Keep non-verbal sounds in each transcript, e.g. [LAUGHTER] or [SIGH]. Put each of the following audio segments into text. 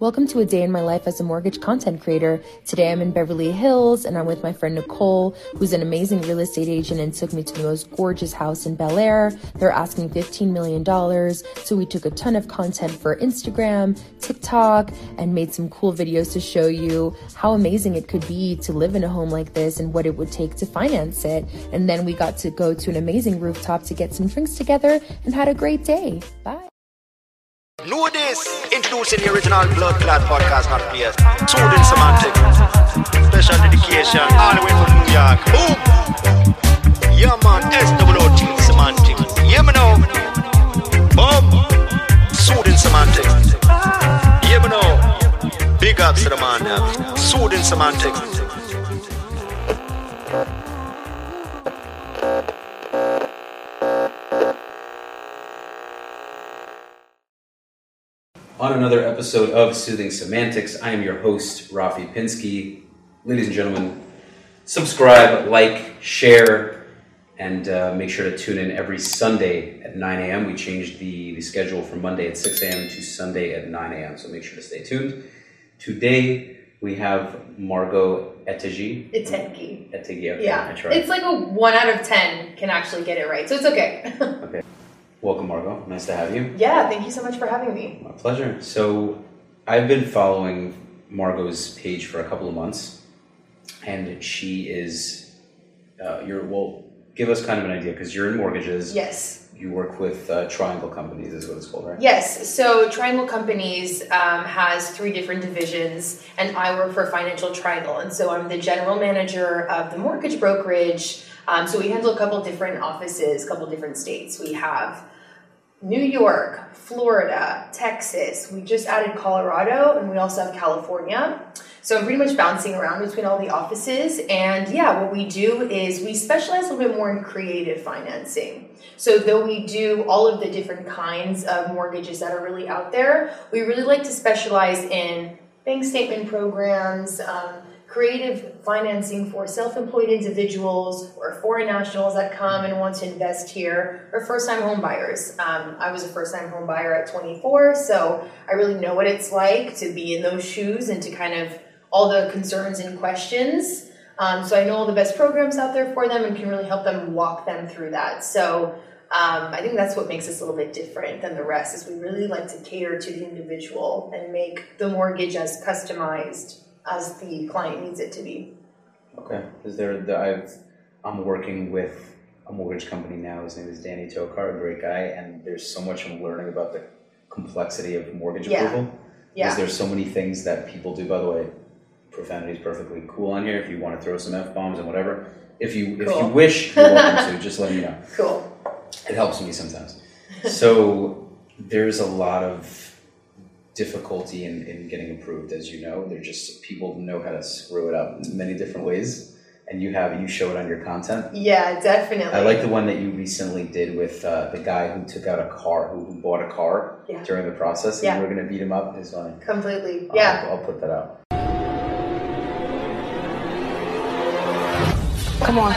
Welcome to a day in my life as a mortgage content creator. Today I'm in Beverly Hills and I'm with my friend Nicole, who's an amazing real estate agent and took me to the most gorgeous house in Bel Air. They're asking $15 million. So we took a ton of content for Instagram, TikTok, and made some cool videos to show you how amazing it could be to live in a home like this and what it would take to finance it. And then we got to go to an amazing rooftop to get some drinks together and had a great day. Bye. Know this. Introducing the original Blood Clot podcast, not players. Soothing semantic. Special dedication. All the way from New York. Boom. Yeah, man. SWOT semantic. Yeah, me know. Boom. Soothing semantic. Yeah, me know. Big ups to the man. Yeah. Soothing semantic. On another episode of Soothing Semantics, I am your host, Rafi Pinsky. Ladies and gentlemen, subscribe, like, share, and uh, make sure to tune in every Sunday at 9 a.m. We changed the, the schedule from Monday at 6 a.m. to Sunday at 9 a.m., so make sure to stay tuned. Today, we have Margot Etegi. Iteki. Etegi, okay, Yeah. I. It's like a one out of ten can actually get it right, so it's okay. [LAUGHS] okay. Welcome, Margot. Nice to have you. yeah, thank you so much for having me. My pleasure. So, I've been following Margot's page for a couple of months, and she is, uh, you're, well, give us kind of an idea because you're in mortgages. Yes. You work with uh, Triangle Companies, is what it's called, right? Yes, so Triangle Companies um, has three different divisions, and I work for Financial Triangle, and so I'm the general manager of the mortgage brokerage. Um, so we handle a couple different offices, a couple different states. We have New York, Florida, Texas. We just added Colorado, and we also have California. So I'm pretty much bouncing around between all the offices. And yeah, what we do is we specialize a little bit more in creative financing. So though we do all of the different kinds of mortgages that are really out there, we really like to specialize in bank statement programs, um, creative financing for self-employed individuals or foreign nationals that come and want to invest here or first-time home buyers um, i was a first-time home buyer at 24 so i really know what it's like to be in those shoes and to kind of all the concerns and questions. Um, so i know all the best programs out there for them and can really help them walk them through that. So um, I think that's what makes us a little bit different than the rest is we really like to cater to the individual and make the mortgage as customized as the client needs it to be. Okay. Is there, the, I've, I'm working with a mortgage company now. His name is Danny Tokar, a great guy, and there's so much I'm learning about the complexity of mortgage Yeah. approval. Yeah. Because there's so many things that people do. By the way, profanity is perfectly cool on here. If you want to throw some f bombs and whatever, if you if you wish, you're welcome to. Just let me know. [LAUGHS] Cool. It helps me sometimes. So there's a lot of difficulty in, in getting approved, as you know. They're just people know how to screw it up in many different ways, and you have you show it on your content. Yeah, definitely. I like the one that you recently did with uh, the guy who took out a car, who, who bought a car Yeah. during the process, and Yeah. you were going to beat him up. It's funny. completely. I'll- Yeah. I'll, put that out. Come on,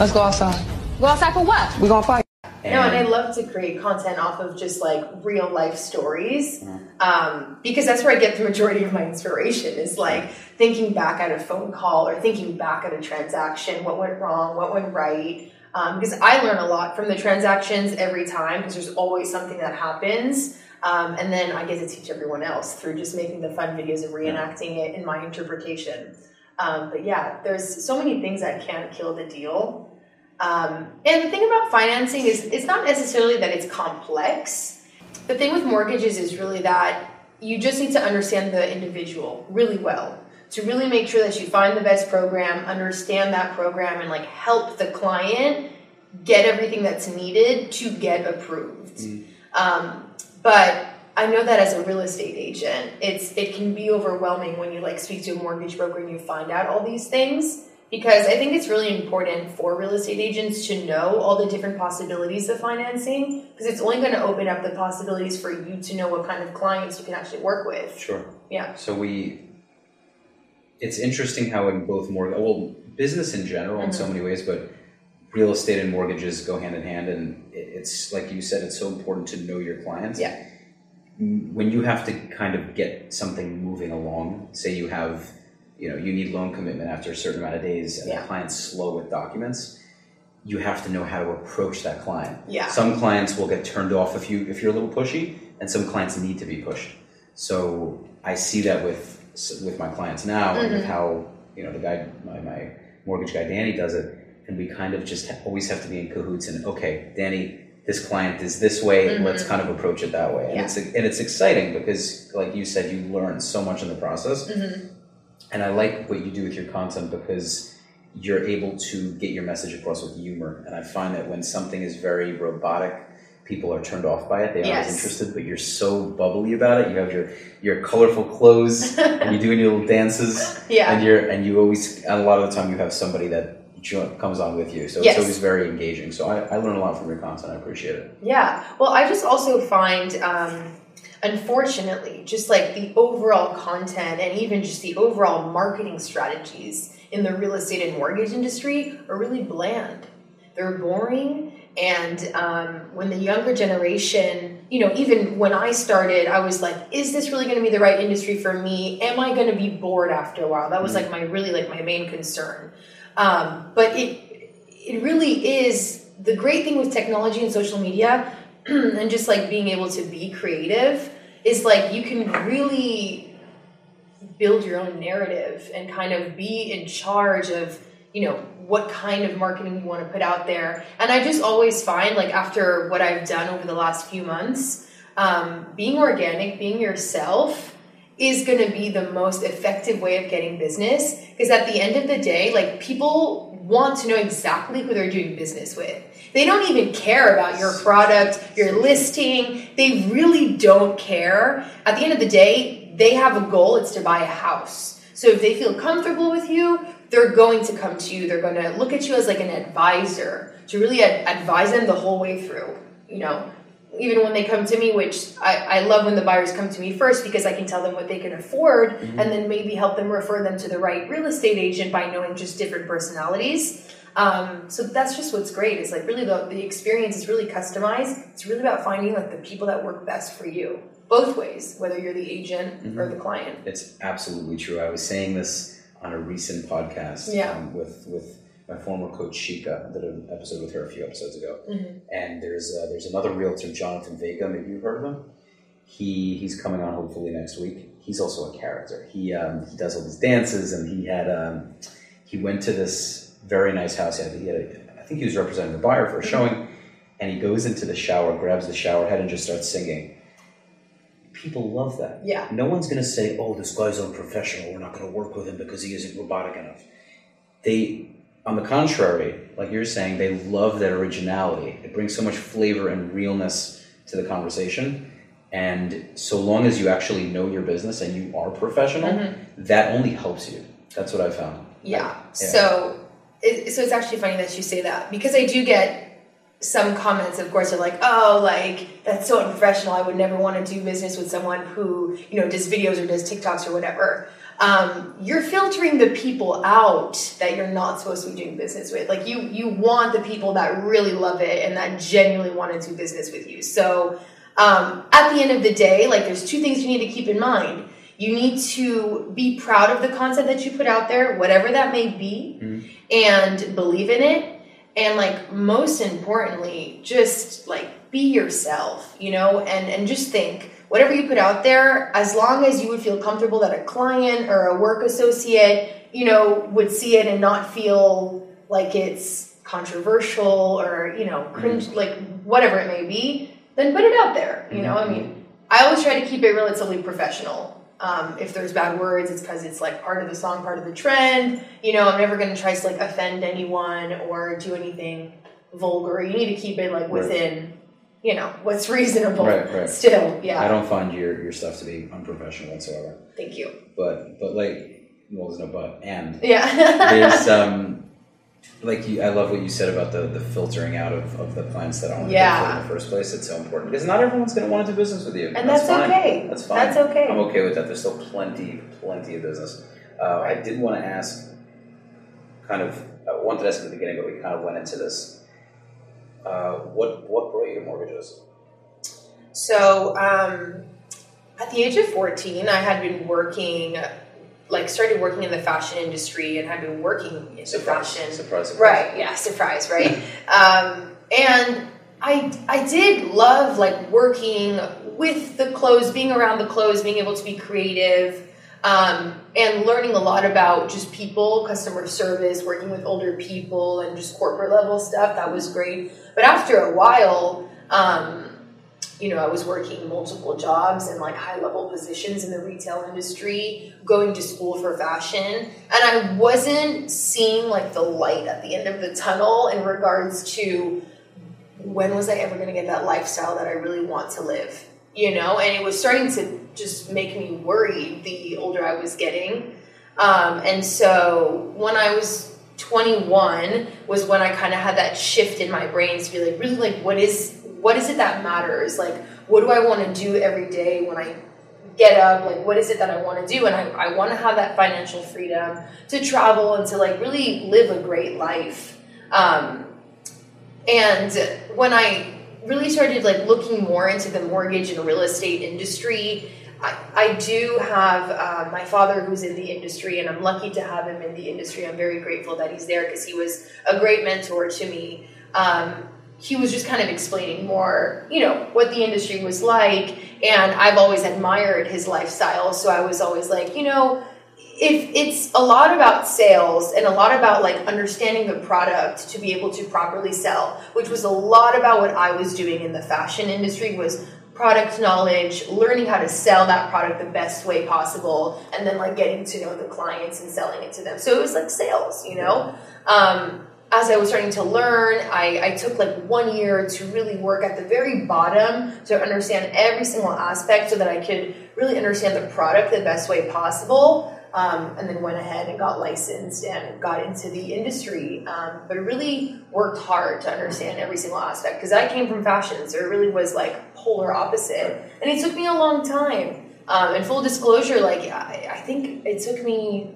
let's go outside. Go outside for what? We're gonna fight. No, and I love to create content off of just like real life stories um, because that's where I get the majority of my inspiration is like thinking back at a phone call or thinking back at a transaction, what went wrong, what went right. Um, because I learn a lot from the transactions every time because there's always something that happens. Um, and then I get to teach everyone else through just making the fun videos and reenacting it in my interpretation. Um, but yeah, there's so many things that can't kill the deal. Um, and the thing about financing is it's not necessarily that it's complex. The thing with mortgages is really that you just need to understand the individual really well to really make sure that you find the best program, understand that program, and like help the client get everything that's needed to get approved. Um, but I know that as a real estate agent, it's it can be overwhelming when you like speak to a mortgage broker and you find out all these things because I think it's really important for real estate agents to know all the different possibilities of financing because it's only going to open up the possibilities for you to know what kind of clients you can actually work with. Sure. Yeah. So we, it's interesting how in both mortgage, well, business in general in Mm-hmm. so many ways, but real estate and mortgages go hand in hand. And it's like you said, it's so important to know your clients. Yeah. when you have to kind of get something moving along, say you have, you know, you need loan commitment after a certain amount of days, and Yeah. the client's slow with documents, you have to know how to approach that client. Yeah. Some clients will get turned off if you if you're a little pushy, and some clients need to be pushed. So I see that with with my clients now, and Mm-hmm. with how you know the guy, my, my mortgage guy Danny does it, and we kind of just always have to be in cahoots. And okay, Danny, this client is this way. Let's kind of approach it that way, and Mm-hmm. Yeah. it's and it's exciting because, like you said, you learn so much in the process. Mm-hmm. And I like what you do with your content because you're able to get your message across with humor. And I find that when something is very robotic, people are turned off by it. They aren't Yes. interested, but you're so bubbly about it. You have your your colorful clothes, [LAUGHS] and you're doing your little dances, Yeah. and you're and you always and a lot of the time you have somebody that comes on with you. So Yes. it's always very engaging. So I, I learn a lot from your content. I appreciate it. Yeah. Well, I just also find, um, unfortunately, just like the overall content and even just the overall marketing strategies in the real estate and mortgage industry are really bland. They're boring. And um, when the younger generation, you know, even when I started, I was like, is this really going to be the right industry for me? Am I going to be bored after a while? That was like my really like my main concern. Um, but it it really is the great thing with technology and social media [CLEARS THROAT] and just like being able to be creative is like you can really build your own narrative and kind of be in charge of you know what kind of marketing you want to put out there. And i just always find like after what i've done over the last few months um, being organic being yourself is going to be the most effective way of getting business. Because at the end of the day like people want to know exactly who they're doing business with they don't even care about your product your listing. They really don't care. At the end of the day they have a goal. It's to buy a house. So if they feel comfortable with you they're going to come to you. They're going to look at you as like an advisor to really ad- advise them the whole way through you know? Even when they come to me, which I, I love when the buyers come to me first because I can tell them what they can afford mm-hmm. and then maybe help them refer them to the right real estate agent by knowing just different personalities. Um, so that's just what's great. It's like really the, the experience is really customized. It's really about finding like the people that work best for you, both ways, whether you're the agent or the client. It's absolutely true. I was saying this on a recent podcast Yeah. um, with with my former coach Shika. I did an episode with her a few episodes ago. Mm-hmm. And there's uh, there's another realtor, Jonathan Vega. Maybe you've heard of him. He he's coming on hopefully next week. He's also a character. He um, he does all these dances, and he had um, he went to this very nice house. He had, he had a, I think he was representing the buyer for a showing, and he goes into the shower, grabs the shower head, and just starts singing. People love that. Yeah. No one's going to say, "Oh, this guy's unprofessional. We're not going to work with him because he isn't robotic enough." They, on the contrary, like you're saying, they love that originality. It brings so much flavor and realness to the conversation. And so long as you actually know your business and you are professional, that only helps you. That's what I found. Mm-hmm. Yeah. So, it, so it's actually funny that you say that because I do get some comments. Of course, are like, "Oh, like that's so unprofessional. I would never want to do business with someone who you know does videos or does TikToks or whatever." Um, you're filtering the people out that you're not supposed to be doing business with. Like you, you want the people that really love it and that genuinely want to do business with you. So, um, at the end of the day, like there's two things you need to keep in mind. You need to be proud of the content that you put out there, whatever that may be, mm-hmm. and believe in it. And like most importantly, just like be yourself, you know, and and just think whatever you put out there, as long as you would feel comfortable that a client or a work associate, you know, would see it and not feel like it's controversial or you know mm-hmm. cringe, like whatever it may be, then put it out there. You know, I mm-hmm. mean, I always try to keep it relatively professional. Um, if there's bad words, it's because it's like part of the song, part of the trend. You know, I'm never going to try to like offend anyone or do anything vulgar. You need to keep it like within, you know, what's [LAUGHS] reasonable. Right, right. Still, yeah. I don't find your, your stuff to be unprofessional whatsoever. Thank you. But but like well, there's no but and Yeah. [LAUGHS] there's um like you, I love what you said about the, the filtering out of, of the clients that aren't Yeah. in the first place. It's so important because not everyone's going to want to do business with you, And that's fine. okay. That's fine. That's okay. I'm okay with that. There's still plenty, plenty of business. Uh, I did want to ask, kind of, I wanted to ask at the beginning, but we kind of went into this. Uh, what what brought you to mortgages? So, um, At the age of 14, I had been working, like started working in the fashion industry and had been working in Surprise. the fashion. Surprise, surprise. Right, yeah, surprise, right? [LAUGHS] um, and I, I did love like working with the clothes, being around the clothes, being able to be creative, um, and learning a lot about just people, customer service, working with older people, and just corporate level stuff. That was great. But after a while, um, you know, I was working multiple jobs and like high level positions in the retail industry, going to school for fashion, and I wasn't seeing like the light at the end of the tunnel in regards to when was I ever going to get that lifestyle that I really want to live, you know? And it was starting to just make me worried the older I was getting. Um, and so when I was 21 was when I kind of had that shift in my brain to be like, really, like, what is what is it that matters? Like, what do I want to do every day when I get up? Like, what is it that I want to do? And I, I want to have that financial freedom to travel and to like really live a great life. Um, and when I really started like looking more into the mortgage and real estate industry, I, I do have uh, my father who's in the industry, and I'm lucky to have him in the industry. I'm very grateful that he's there because he was a great mentor to me. Um, he was just kind of explaining more, you know, what the industry was like, and I've always admired his lifestyle. So I was always like, you know, if it's a lot about sales and a lot about like understanding the product to be able to properly sell which was a lot about what i was doing in the fashion industry was product knowledge learning how to sell that product the best way possible and then like getting to know the clients and selling it to them so it was like sales you know um, as I was starting to learn, I, I, took like one year to really work at the very bottom to understand every single aspect so that I could really understand the product the best way possible um, and then went ahead and got licensed and got into the industry. Um, but really worked hard to understand every single aspect because I came from fashion, so it really was like polar opposite. And it took me a long time. Um, and full disclosure, like I, I think it took me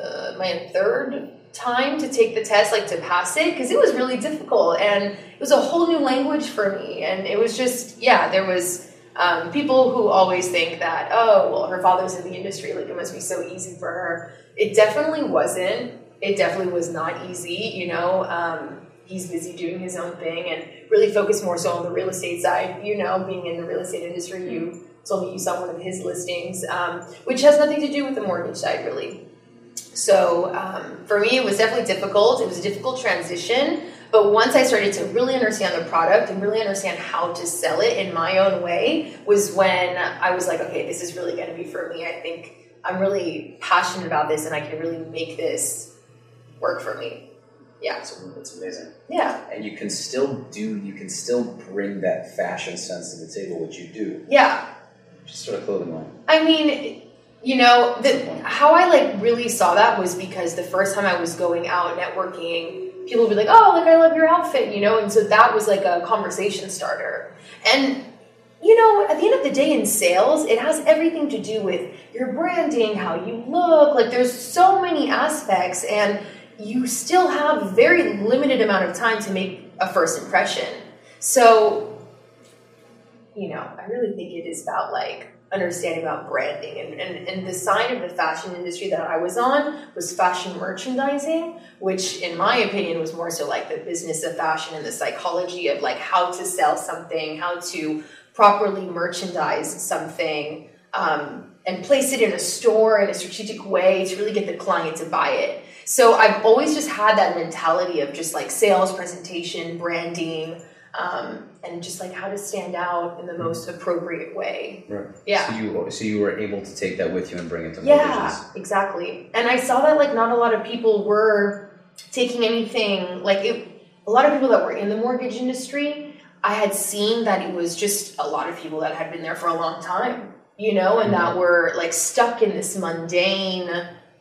uh, my third time to take the test, like to pass it, because it was really difficult and it was a whole new language for me. And it was just, yeah, there was um, people who always think that, oh, well, her father's in the industry, like it must be so easy for her. It definitely wasn't. It definitely was not easy, you know. Um, he's busy doing his own thing and really focused more so on the real estate side, you know, being in the real estate industry. You told me you saw one of his listings, um, which has nothing to do with the mortgage side, really. So um, for me, it was definitely difficult. It was a difficult transition. But once I started to really understand the product and really understand how to sell it in my own way, was when I was like, okay, this is really going to be for me. I think I'm really passionate about this and I can really make this work for me. Yeah. It's, it's amazing. Yeah. And you can still do, you can still bring that fashion sense to the table, which you do. Yeah. Just sort of clothing line. I mean, you know, the, how I like really saw that was because the first time I was going out networking, people would be like, "Oh, like I love your outfit," you know, and so that was like a conversation starter. And you know, at the end of the day in sales, it has everything to do with your branding, how you look. Like there's so many aspects and you still have very limited amount of time to make a first impression. So, you know, I really think it is about like understanding about branding and, and, and the sign of the fashion industry that I was on was fashion merchandising, which in my opinion was more so like the business of fashion and the psychology of like how to sell something, how to properly merchandise something, um, and place it in a store in a strategic way to really get the client to buy it. So I've always just had that mentality of just like sales, presentation, branding, um, and just like how to stand out in the most appropriate way. Right. Yeah. So you so you were able to take that with you and bring it to Yeah, mortgages. exactly. And I saw that like not a lot of people were taking anything like it. A lot of people that were in the mortgage industry, I had seen that it was just a lot of people that had been there for a long time, you know, and that were like stuck in this mundane,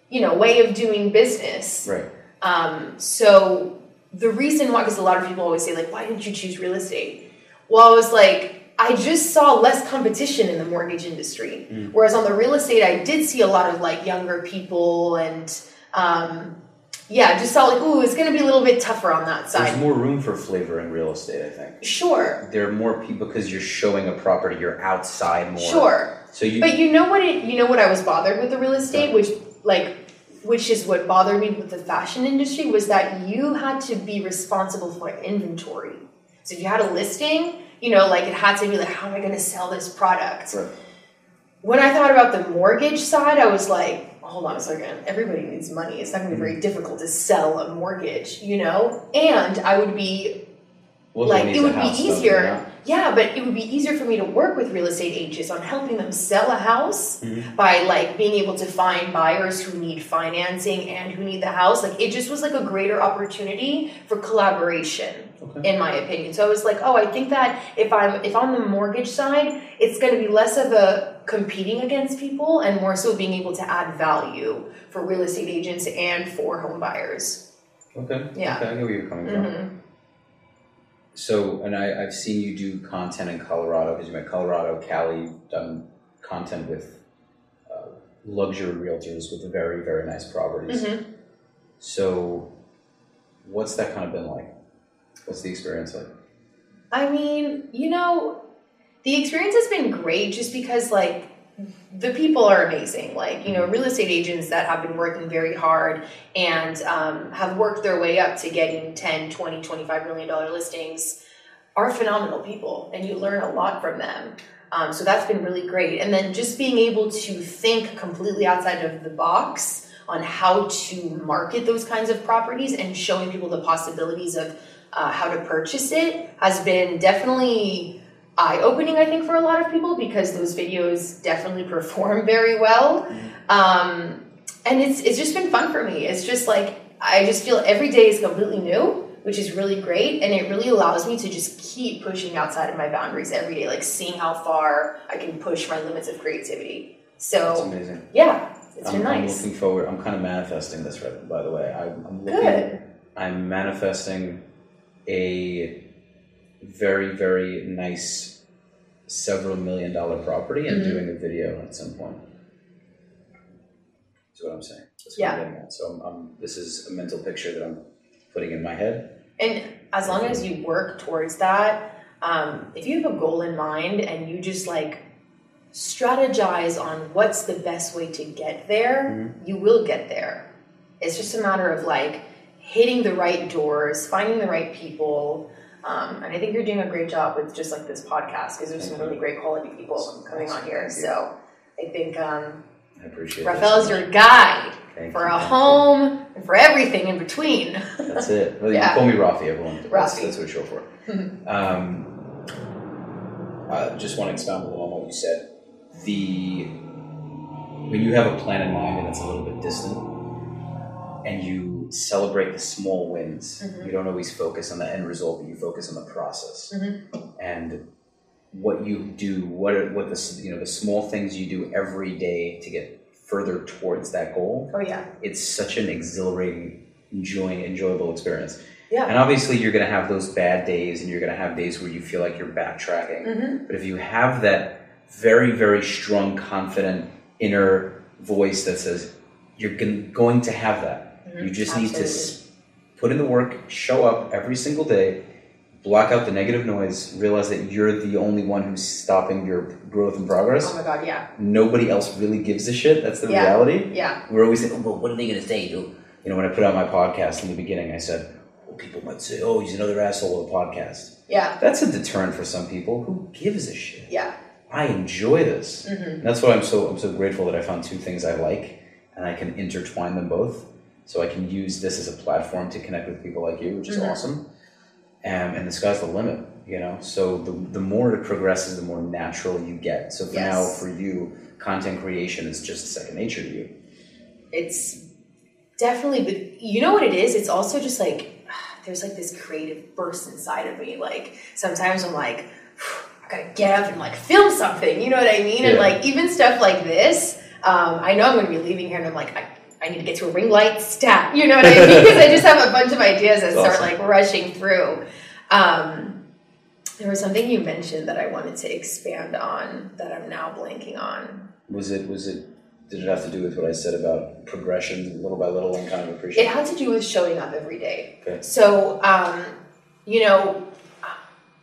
you know, way of doing business. Right. Um, so the reason why, because a lot of people always say like, why didn't you choose real estate? Well, I was like, I just saw less competition in the mortgage industry. Whereas on the real estate, I did see a lot of like younger people and um, yeah, just saw like, ooh, it's going to be a little bit tougher on that side. There's more room for flavor in real estate, I think. Sure, There are more people because you're showing a property, you're outside more. sure. So you But you know what it you know what I was bothered with the real estate, which like which is what bothered me with the fashion industry was that you had to be responsible for inventory. So if you had a listing, you know, like it had to be like, how am I gonna sell this product? Right. When I thought about the mortgage side, I was like, hold on a second, everybody needs money. It's not gonna be very difficult to sell a mortgage, you know? And I would be well, like it would be house, don't they, easier now? yeah but it would be easier for me to work with real estate agents on helping them sell a house Mm-hmm. by like being able to find buyers who need financing and who need the house like it just was like a greater opportunity for collaboration Okay. in my opinion so i was like oh i think that if i'm if on the mortgage side it's going to be less of a competing against people and more so being able to add value for real estate agents and for home buyers Okay. Yeah. Okay, I get where you're coming from. So, and I, I've seen you do content in Colorado because you met Colorado, Cali, done content with uh, luxury realtors with very, very nice properties. Mhm. So, what's that kind of been like? What's the experience like? I mean, you know, the experience has been great just because, like, the people are amazing. Like, you know, real estate agents that have been working very hard and um, have worked their way up to getting 10, 20, 25 million dollar listings are phenomenal people, and you learn a lot from them. Um, so that's been really great. And then just being able to think completely outside of the box on how to market those kinds of properties and showing people the possibilities of uh, how to purchase it has been definitely eye opening, I think, for a lot of people because those videos definitely perform [LAUGHS] very well. Um, and it's, it's just been fun for me. It's just like, I just feel every day is completely new, which is really great. And it really allows me to just keep pushing outside of my boundaries every day, like seeing how far I can push my limits of creativity. That's So, amazing. yeah, it's I'm, been I'm nice. looking forward. I'm kind of manifesting this right. By the way, I'm, I'm looking. Good. I'm manifesting a very, very nice several million dollar property and Mhm. doing a video at some point. That's what I'm saying. That's what Yeah. I'm getting at. So I'm, I'm, this is a mental picture that I'm putting in my head. And as long as you work towards that, um, if you have a goal in mind and you just like strategize on what's the best way to get there, you will get there. It's just a matter of like hitting the right doors, finding the right people. Um, and I think you're doing a great job with just like this podcast because there's some really great quality people coming on here. So I think um, I appreciate Rafael is your guide Thank for you, a home and for everything in between. That's it. Well, Yeah. you call me Rafi, everyone. That's, Rafi. that's what it's short for. [LAUGHS] um, I just want to expound a little on what you said. The when you have a plan in mind and it's a little bit distant, and you celebrate the small wins, Mhm. you don't always focus on the end result, but you focus on the process Mhm. and what you do. What are, what the you know the small things you do every day to get further towards that goal Oh yeah, it's such an exhilarating, enjoying, enjoyable experience. yeah. And obviously, you're going to have those bad days, and you're going to have days where you feel like you're backtracking. Mhm. But if you have that very, very strong, confident inner voice that says you're going to have that, you just need to put in the work, show up every single day, block out the negative noise, realize that you're the only one who's stopping your growth and progress. Oh my god, yeah, Nobody else really gives a shit. That's the Yeah. reality yeah, we're always saying, oh, well, what are they going to say? You know, when I put out my podcast in the beginning, I said, well, people might say, oh, he's another asshole with a podcast. yeah, That's a deterrent for some people. Who gives a shit? yeah. I enjoy this. Mhm. That's why I'm so I'm so grateful that I found two things I like, and I can intertwine them both. So I can use this as a platform to connect with people like you, which is Mhm. awesome. Um, and the sky's the limit, you know. So the the more it progresses, the more natural you get. So for now, for you, content creation is just second nature to you. It's definitely, but you know what it is? It's also just like there's like this creative burst inside of me. Like sometimes I'm like, [SIGHS] I gotta get up and like film something. You know what I mean? And like even stuff like this, um, I know I'm gonna be leaving here, and I'm like, I, I need to get to a ring light stat. You know what I [LAUGHS] mean? Because I just have a bunch of ideas that That's start awesome. like rushing through. Um, there was something you mentioned that I wanted to expand on that I'm now blanking on. Was it was it did it have to do with what I said about progression little by little and kind of appreciate It had to do with showing up every day. Okay. So, um, you know,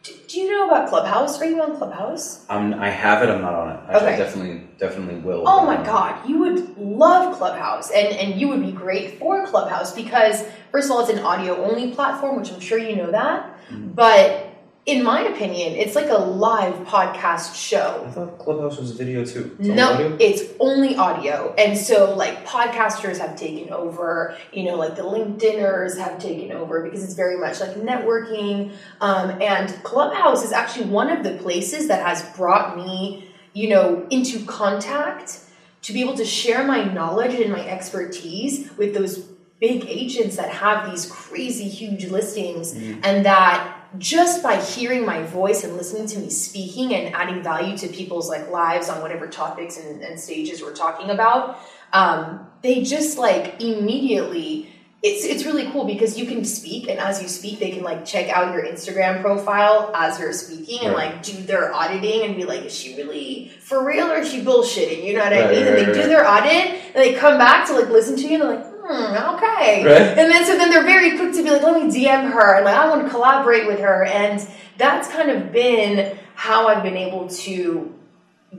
Do, do you know about Clubhouse? Are you on Clubhouse? Um, I have it. I'm not on it. Actually, Okay. I definitely, definitely will. Oh my god, you would love Clubhouse and, and you would be great for Clubhouse because first of all it's an audio only platform, which I'm sure you know that. Mm. But in my opinion, it's like a live podcast show. I thought Clubhouse was video too. It's No, audio? it's only audio. And so like podcasters have taken over, you know, like the LinkedIners have taken over because it's very much like networking. Um, and Clubhouse is actually one of the places that has brought me, you know, into contact to be able to share my knowledge and my expertise with those big agents that have these crazy huge listings and that just by hearing my voice and listening to me speaking and adding value to people's like lives on whatever topics and, and stages we're talking about um, they just like immediately it's it's really cool because you can speak and as you speak they can like check out your Instagram profile as you're speaking and Right. like do their auditing and be like is she really for real or is she bullshitting? You know what I Right, mean? And right, they do their audit and they come back to like listen to you and they're like hmm okay Right. and then so then they're very quick to be like let me DM her and like I want to collaborate with her and that's kind of been how I've been able to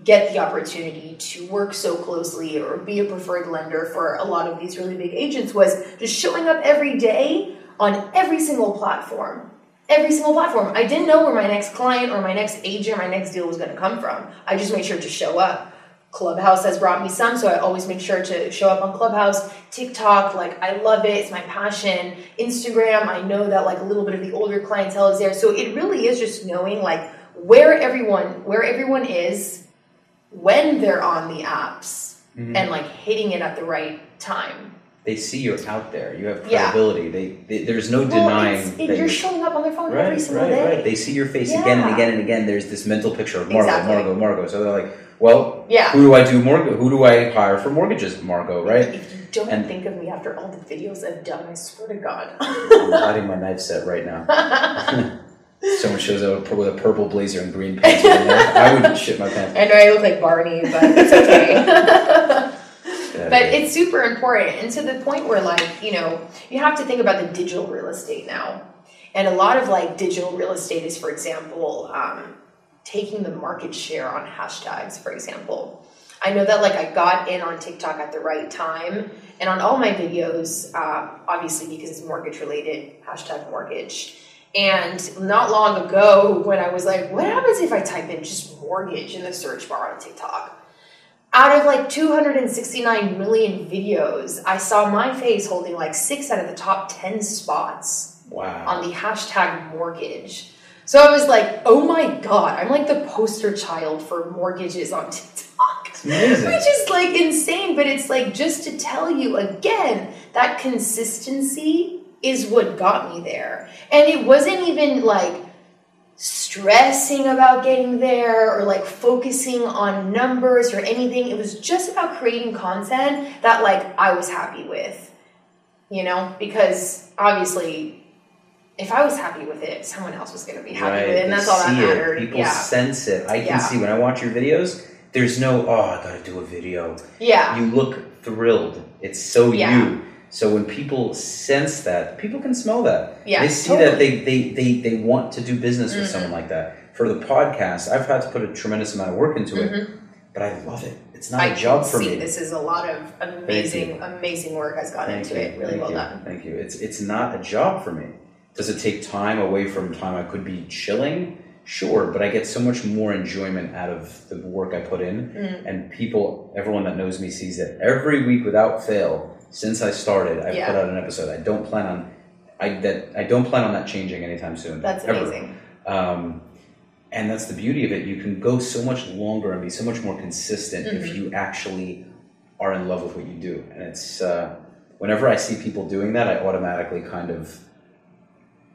get the opportunity to work so closely or be a preferred lender for a lot of these really big agents was just showing up every day on every single platform. Every single platform. I didn't know where my next client or my next agent, my next deal was going to come from. I just made sure to show up. Clubhouse has brought me some, so I always make sure to show up on Clubhouse. TikTok, like I love it, it's my passion. Instagram, I know that like a little bit of the older clientele is there. So it really is just knowing like where everyone where everyone is when they're on the apps Mm-hmm. and like hitting it at the right time. They see you're out there. You have Yeah. credibility. They, they there's no denying it- that you're showing up on their phone Right, every single right, day. right. They see your face again and again and again. There's this mental picture of Margot, Exactly. Margot, Margot. So they're like, well, Yeah. who do I do mortgage? Who do I hire for mortgages, Margot? Right? If you don't And- think of me after all the videos I've done, I swear to God. [LAUGHS] I'm hiding my knife set right now. [LAUGHS] Someone shows up with a purple blazer and green pants. with a knife. I wouldn't shit my pants. I know I look like Barney, but it's okay. [LAUGHS] But it's super important and to the point where like you know you have to think about the digital real estate now. And a lot of like digital real estate is for example um, taking the market share on hashtags for example. I know that like i got in on tiktok at the right time and on all my videos uh, obviously because it's mortgage related hashtag mortgage. And not long ago when i was like what happens if i type in just mortgage in the search bar on tiktok out of like 269 million videos, I saw my face holding like six out of the top 10 spots wow. on the hashtag mortgage. So I was like, oh my god, I'm like the poster child for mortgages on [LAUGHS] TikTok. amazing. Which is like insane, but it's like just to tell you again that consistency is what got me there. And it wasn't even like stressing about getting there or like focusing on numbers or anything. It was just about creating content that like I was happy with. You know, because obviously if I was happy with it, someone else was going to be happy right. with it, and they that's all that see it. mattered. People yeah, sense it. I can Yeah. see when I watch your videos. There's no, oh, I gotta do a video. yeah, You look thrilled. It's so Yeah. you. So when people sense that, people can smell that. Yeah, they see totally. that they, they, they, they want to do business with Mhm. someone like that. For the podcast, I've had to put a tremendous amount of work into it, but I love it. It's not I a job for me. this is a lot of amazing, amazing work has gone Thank into you, it. Really thank well you, done. Thank you. It's it's not a job for me. Does it take time away from time I could be chilling? Sure, but I get so much more enjoyment out of the work I put in, Mm. and people, everyone that knows me sees it every week without fail since I started, I've Yeah. put out an episode. I don't plan on, I that I don't plan on that changing anytime soon. That's ever. amazing. Um, and that's the beauty of it. You can go so much longer and be so much more consistent Mm-hmm. if you actually are in love with what you do. And it's uh, whenever I see people doing that, I automatically kind of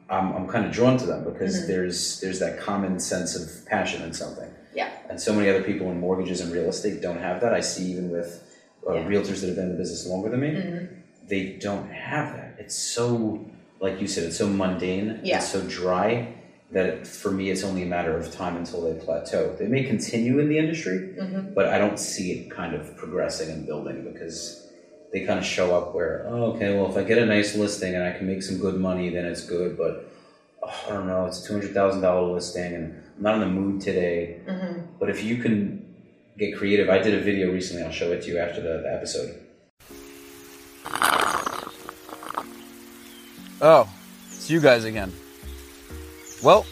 I'm, I'm kind of drawn to them because Mm-hmm. there's there's that common sense of passion in something. Yeah. And so many other people in mortgages and real estate don't have that. I see even with uh, Yeah. realtors that have been in the business longer than me, Mhm. they don't have that. It's so, like you said, it's so mundane. Yeah. It's so dry that it, for me, it's only a matter of time until they plateau. They may continue in the industry, Mhm. but I don't see it kind of progressing and building because they kind of show up where, oh, okay, well, if I get a nice listing and I can make some good money, then it's good. But oh, I don't know, it's a two hundred thousand dollar listing, and I'm not in the mood today. But if you can get creative, I did a video recently. I'll show it to you after the, the episode. Oh, it's you guys again. Well,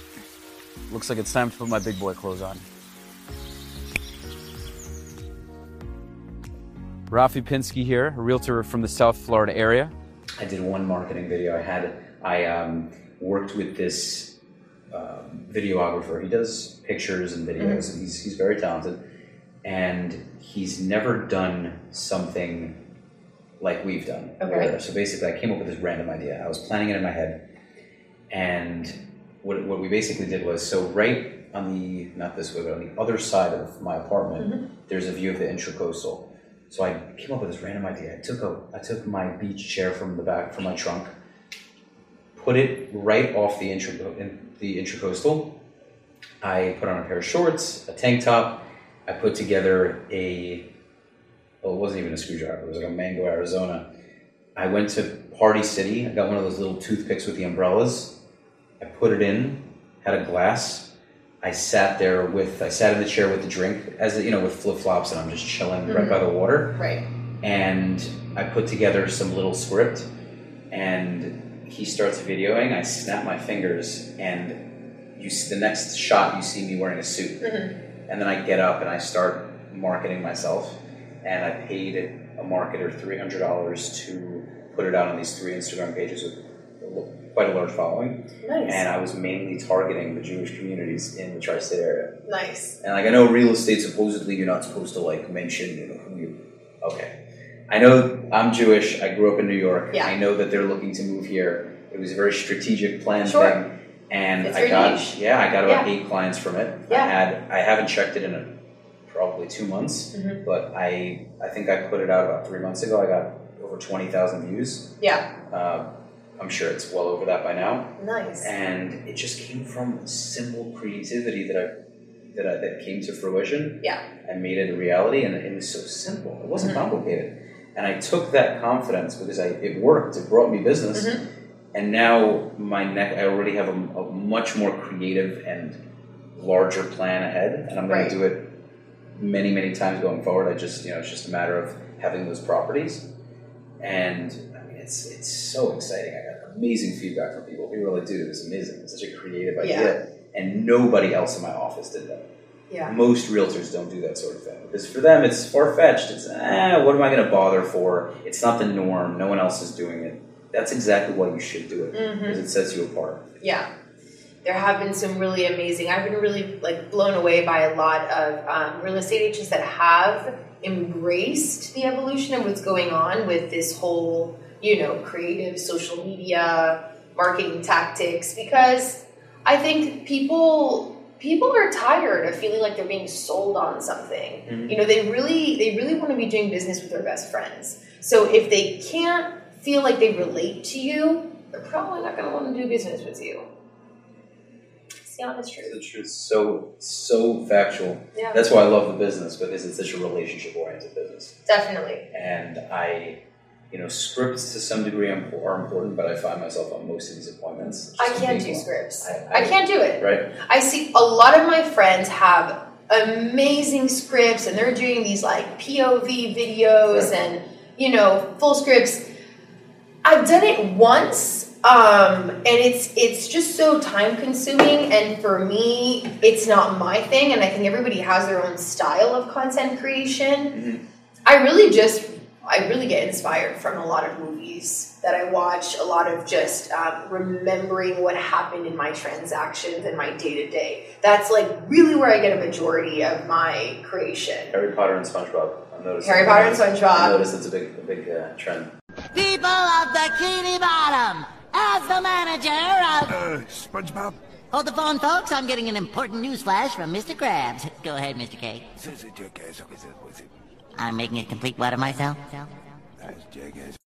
looks like it's time to put my big boy clothes on. Rafi Pinsky here, a realtor from the South Florida area. I did one marketing video. I had I um, worked with this um, videographer. He does pictures and videos, and he's he's very talented. And he's never done something like we've done. Okay. So basically, I came up with this random idea. I was planning it in my head, and what what we basically did was so right on the not this way, but on the other side of my apartment, mm-hmm. there's a view of the intracoastal. So I came up with this random idea. I took a I took my beach chair from the back from my trunk, put it right off the intra in the intracoastal. I put on a pair of shorts, a tank top. I put together a well, it wasn't even a screwdriver. It was like a Mango, Arizona. I went to Party City. I got one of those little toothpicks with the umbrellas. I put it in, had a glass. I sat there with I sat in the chair with the drink as you know with flip flops, and I'm just chilling right by the mm-hmm. water Right. and I put together some little script, and he starts videoing. I snap my fingers, and you see the next shot you see me wearing a suit, mm-hmm. And then I get up and I start marketing myself, and I paid a marketer three hundred dollars to put it out on these three Instagram pages with quite a large following, Nice. and I was mainly targeting the Jewish communities in the tri-state area. nice. And like I know real estate supposedly you're not supposed to like mention you know who you okay. I know I'm Jewish, I grew up in New York. Yeah. I know that they're looking to move here. It was a very strategic plan Sure. thing. And It's I got niche. yeah, I got about Yeah. eight clients from it. Yeah. I had I haven't checked it in a, probably two months, Mhm. but I I think I put it out about three months ago. I got over twenty thousand views. Yeah. Uh, I'm sure it's well over that by now Nice. and it just came from simple creativity that I that I, that came to fruition. Yeah. and made it a reality, and it was so simple. It wasn't Mhm. complicated, and I took that confidence because I it worked. It brought me business, Mhm. And now my neck. I already have a, a much more creative and larger plan ahead, and I'm going Right. to do it many many times going forward. I just you know it's just a matter of having those properties, and I mean it's it's so exciting. I got amazing feedback from people. People are like, dude, it was amazing. It's such a creative idea, and nobody else in my office did that. Yeah. Most realtors don't do that sort of thing because for them it's far fetched. It's eh, what am I going to bother for? It's not the norm. No one else is doing it. That's exactly why you should do it Mhm. because it sets you apart. Yeah. There have been some really amazing. I've been really like blown away by a lot of um, real estate agents that have embraced the evolution of what's going on with this whole, you know, creative social media marketing tactics. Because I think people people are tired of feeling like they're being sold on something. Mhm. You know, they really they really want to be doing business with their best friends. So if they can't feel like they relate to you, they're probably not going to want to do business with you. It's the honest truth. The truth is so so factual. Yeah, That's why I love the business because it's such a relationship oriented business. definitely. And I, you know, scripts to some degree are are important, but I find myself on most of these appointments. I can't do scripts. I- I, I- can't do it. Right. I see a lot of my friends have amazing scripts and they're doing these like POV videos Right. and you know full scripts. I've done it once um, and it's it's just so time consuming and for me it's not my thing and I think everybody has their own style of content creation. Mhm. I really just I really get inspired from a lot of movies that I watch, a lot of just um, remembering what happened in my transactions and my day to day. That's like really where I get a majority of my creation. Harry Potter and SpongeBob. I've noticed. Harry Potter and SpongeBob. I noticed it's a big a big uh, trend. People of Bikini Bottom, as the manager of... Uh, SpongeBob? Hold the phone, folks. I'm getting an important news flash from Mr. Krabs. Go ahead, Mr. K. Says a jackass. Okay, says what's it? I'm making a complete what of myself?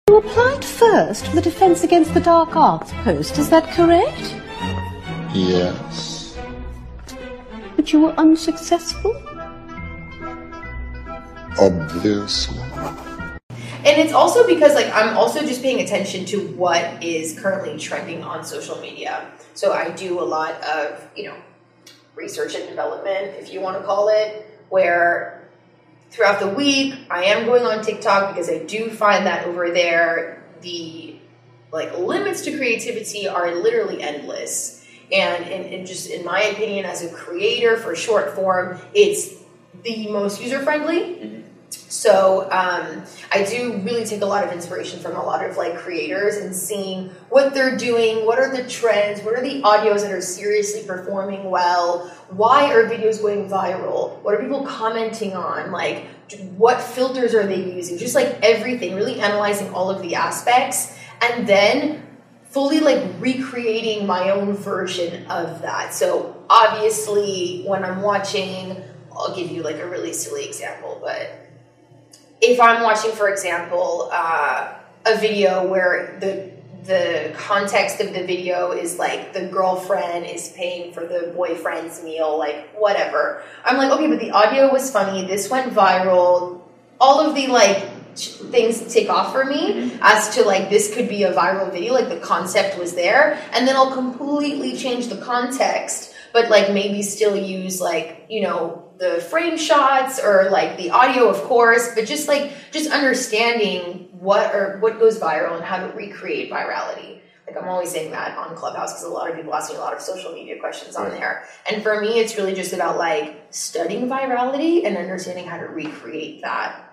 You applied first for the Defense Against the Dark Arts post, is that correct? Yes. But you were unsuccessful? Obviously. And it's also because like I'm also just paying attention to what is currently trending on social media. So I do a lot of you know research and development, if you want to call it, where throughout the week I am going on TikTok because I do find that over there the like limits to creativity are literally endless. And, and, just in my opinion, as a creator for short form, it's the most user friendly. Mm-hmm. So um, I do really take a lot of inspiration from a lot of like creators and seeing what they're doing, what are the trends, what are the audios that are seriously performing well, why are videos going viral, what are people commenting on, like what filters are they using, just like everything, really analyzing all of the aspects, and then fully like recreating my own version of that. So obviously, when I'm watching, I'll give you like a really silly example, but if I'm watching, for example, uh, a video where the the context of the video is like the girlfriend is paying for the boyfriend's meal, like whatever. I'm like, okay, but the audio was funny. This went viral. All of the like things take off for me as to like this could be a viral video. Like the concept was there, and then I'll completely change the context, but like maybe still use like you know the frame shots or like the audio, of course, but just like just understanding what or what goes viral and how to recreate virality. Like I'm always saying that on Clubhouse because a lot of people ask me a lot of social media questions on there. And for me, it's really just about like studying virality and understanding how to recreate that.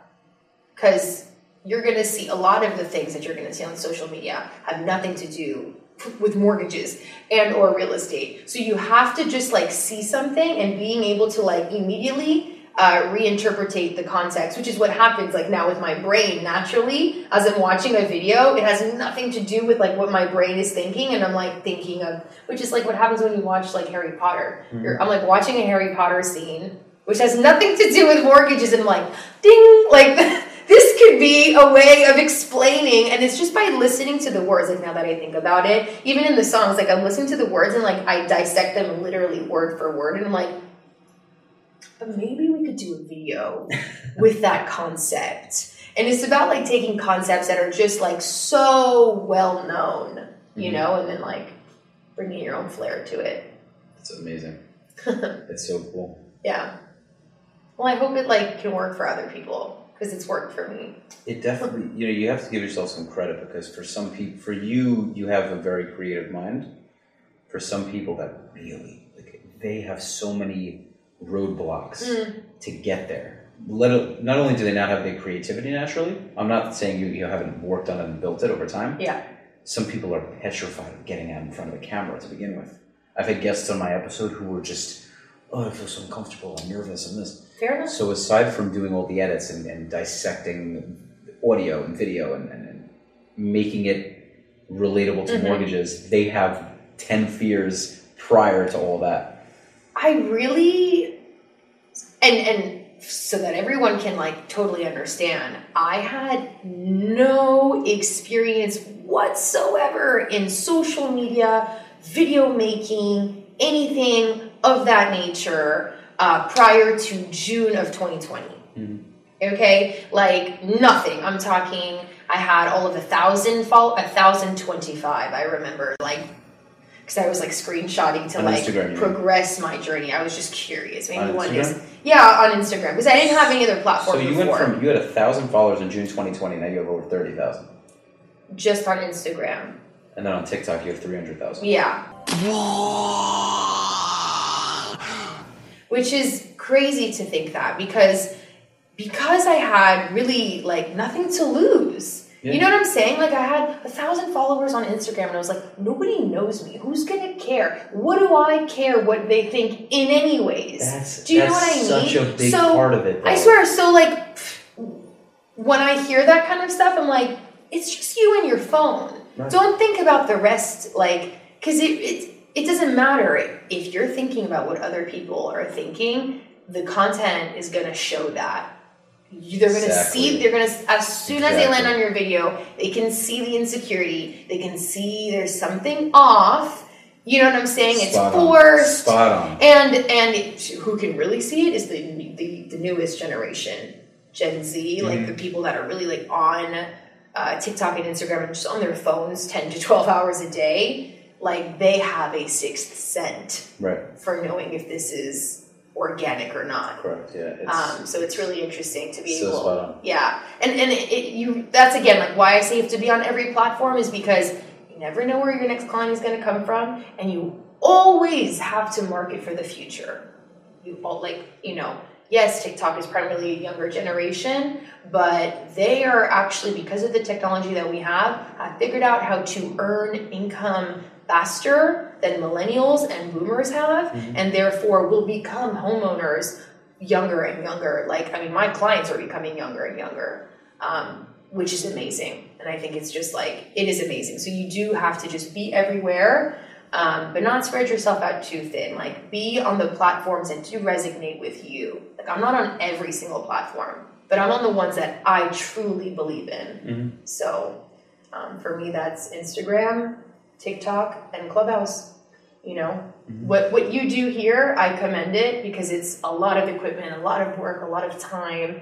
Because you're going to see a lot of the things that you're going to see on social media have nothing to do with mortgages and or real estate. So you have to just like see something and being able to like immediately uh, reinterpretate the context which is what happens like now with my brain naturally. As i'm watching a video it has nothing to do with like what my brain is thinking and i'm like thinking of which is like what happens when you watch like harry potter. Mm-hmm. i'm like watching a harry potter scene which has nothing to do with mortgages and i'm like ding like [LAUGHS] this could be a way of explaining and it's just by listening to the words like now that i think about it even in the songs like i'm listening to the words and like i dissect them literally word for word and i'm like but maybe we could do a video [LAUGHS] with that concept. And it's about like taking concepts that are just like so well known you mm-hmm. know and then like bringing your own flair to it. It's amazing. [LAUGHS] It's so cool. Yeah. Well i hope it like can work for other people because it's worked for me. It definitely, you know, you have to give yourself some credit because for some people, for you, you have a very creative mind. For some people, that really, like, they have so many roadblocks mm. to get there. Let, not only do they not have the creativity naturally, I'm not saying you, you haven't worked on it and built it over time. Yeah. Some people are petrified of getting out in front of a camera to begin with. I've had guests on my episode who were just, oh, I feel so uncomfortable, I'm nervous, and this Fair enough. So aside from doing all the edits and, and dissecting audio and video and, and, and making it relatable to mm-hmm. mortgages, they have ten fears prior to all that. I really and and so that everyone can like totally understand, I had no experience whatsoever in social media, video making, anything of that nature uh, prior to June of 2020. Mm-hmm. Okay, like nothing. I'm talking. I had all of a thousand follow, a thousand twenty-five. I remember, like, because I was like screenshotting to on like Instagram, progress my journey. I was just curious. Maybe on one is yeah on Instagram because I didn't have any other platform. So you before. went from you had a thousand followers in June 2020. Now you have over thirty thousand. Just on Instagram. And then on TikTok you have three hundred thousand. Yeah which is crazy to think that because because I had really like nothing to lose. Yeah. You know what I'm saying? Like I had a thousand followers on Instagram and I was like, nobody knows me. Who's gonna care? What do I care what they think in any ways? That's, do you know what I mean? Such a big so, part of it. Though. I swear, so like when I hear that kind of stuff, I'm like, it's just you and your phone. Right. Don't think about the rest, like, because it, it it doesn't matter if you're thinking about what other people are thinking the content is going to show that they're going to exactly. see they're going to as soon exactly. as they land on your video they can see the insecurity they can see there's something off you know what i'm saying Spot it's forced Spot on. and and who can really see it is the, the the newest generation Gen Z, like Mhm. the people that are really like on uh, TikTok and Instagram and just on their phones 10 to 12 hours a day, like they have a sixth sense Right. for knowing if this is organic or not. Correct. Yeah. It's, Um, so it's really interesting to be So able, yeah, and and it, it, you that's again like why I say you have to be on every platform is because you never know where your next client is going to come from, and you always have to market for the future. You all like you know yes, TikTok is primarily a younger generation, but they are actually because of the technology that we have, have figured out how to earn income faster than millennials and boomers have, and therefore will become homeowners younger and younger. Like, I mean, my clients are becoming younger and younger, um, which is amazing. And I think it's just like, it is amazing. So you do have to just be everywhere, um, but not spread yourself out too thin. Like, be on the platforms that do resonate with you. Like, I'm not on every single platform, but I'm on the ones that I truly believe in. Mhm. So um, for me, that's Instagram, TikTok, and Clubhouse. You know, what what you do here, I commend it because it's a lot of equipment, a lot of work, a lot of time,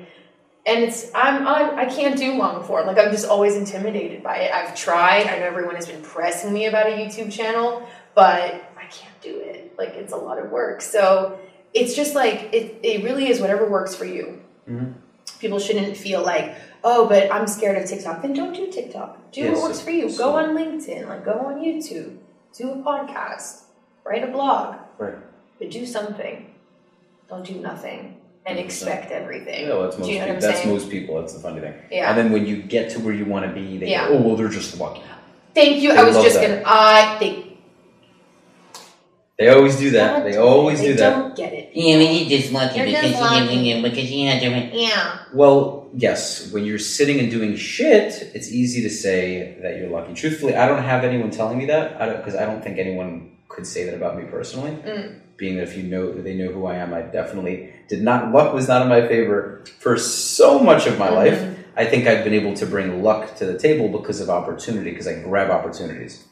and it's I'm, I'm I can't do long form. Like I'm just always intimidated by it. I've tried. I know everyone has been pressing me about a YouTube channel, but I can't do it. Like it's a lot of work. So it's just like it. It really is whatever works for you Mhm. people shouldn't feel like, oh, but I'm scared of TikTok. Then don't do TikTok. Do Yes, what works for you. so- Go on LinkedIn, like go on YouTube, do a podcast, write a blog, Right. but do something. Don't do nothing and 100%. expect everything. Yeah, well, that's most do you know people. what I'm That's saying? most people. That's the funny thing. Yeah. And then when you get to where you want to be, they Yeah. go, oh well, they're just lucky. Thank you. They I was just that. gonna. I think They always do that. They always they do that. don't get it. Yeah, but you just lucky You're because just you because you had to. Yeah. Well, yes, when you're sitting and doing shit, it's easy to say that you're lucky. Truthfully, I don't have anyone telling me that because I, don't think anyone could say that about me personally. Mm. Being that if you know they know who I am, I definitely did not. Luck was not in my favor for so much of my Mhm. life. I think I've been able to bring luck to the table because of opportunity, because I grab opportunities.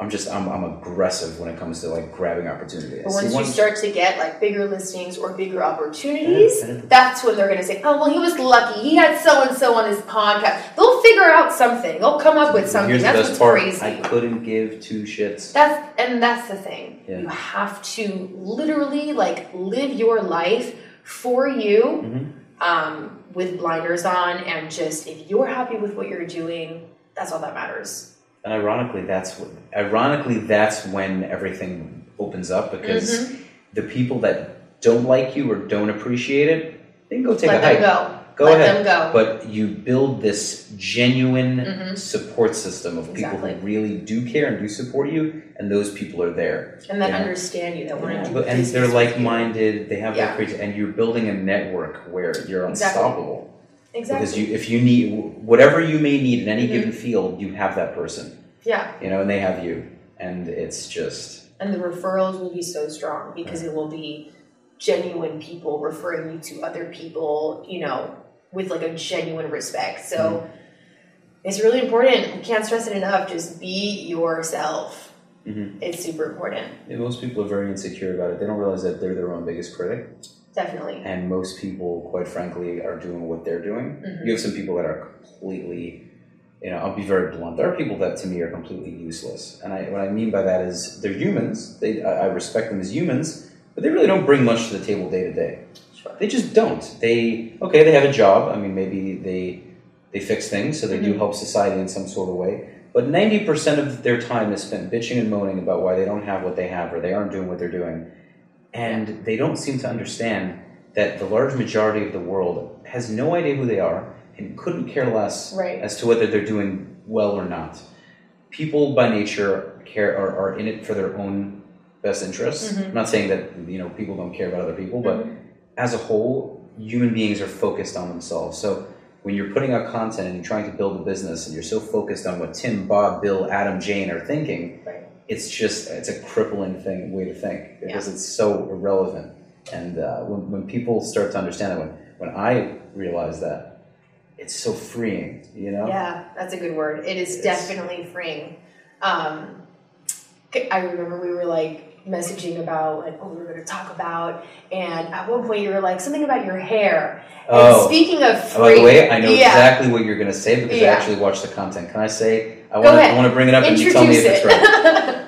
I'm just I'm, I'm aggressive when it comes to like grabbing opportunities. But See, once you start to get like bigger listings or bigger opportunities, that's when they're going to say, "Oh, well, he was lucky. He had so and so on his podcast." They'll figure out something. They'll come up with something. Here's that's what's part. crazy. I couldn't give two shits. That's and that's the thing. Yeah. You have to literally like live your life for you, Mhm. um, with blinders on, and just if you're happy with what you're doing, that's all that matters. And ironically, that's what, ironically that's when everything opens up because Mm-hmm. the people that don't like you or don't appreciate it, they can go take Let a hike. go. Go Let ahead. them go. But you build this genuine Mhm. support system of people Exactly. who really do care and do support you, and those people are there. and that understand you, that want to do But, and they're like-minded. They have Yeah. that crazy, and you're building a network where you're Exactly. unstoppable. Exactly. Because you, if you need whatever you may need in any Mhm. given field, you have that person. yeah. you know, and they have you, and it's just and the referrals will be so strong because it will be genuine people referring you to other people, you know, with like a genuine respect. So it's really important. We can't stress it enough. Just be yourself. Mhm. It's super important. yeah, most people are very insecure about it. They don't realize that they're their own biggest critic, Definitely. and most people, quite frankly, are doing what they're doing. Mhm. You have some people that are completely, you know, I'll be very blunt. There are people that to me are completely useless, and I, what I mean by that is they're humans. They, I, I respect them as humans, but they really don't bring much to the table day to day. They just don't. They okay, they have a job. I mean, maybe they they fix things, so they do Mhm. help society in some sort of way. But ninety percent of their time is spent bitching and moaning about why they don't have what they have or they aren't doing what they're doing, and they don't seem to understand that the large majority of the world has no idea who they are and couldn't care less Right. as to whether they're doing well or not. People by nature care are, are in it for their own best interests. Mhm. I'm not saying that you know people don't care about other people, but Mhm. as a whole, human beings are focused on themselves. So when you're putting out content and you're trying to build a business and you're so focused on what Tim, Bob, Bill, Adam, Jane are thinking. It's just it's a crippling thing way to think because it's so irrelevant. And uh, when when people start to understand that, when when I realize that, it's so freeing, you know. Yeah, that's a good word. It is It's- definitely freeing. Um, I remember we were like messaging about like what we were going to talk about, and at one point you were like something about your hair. Oh. and speaking of Oh, by the way, I know yeah. exactly what you're going to say because Yeah. I actually watched the content. Can I say? I want to. I want to bring it up, and you tell me if it's right.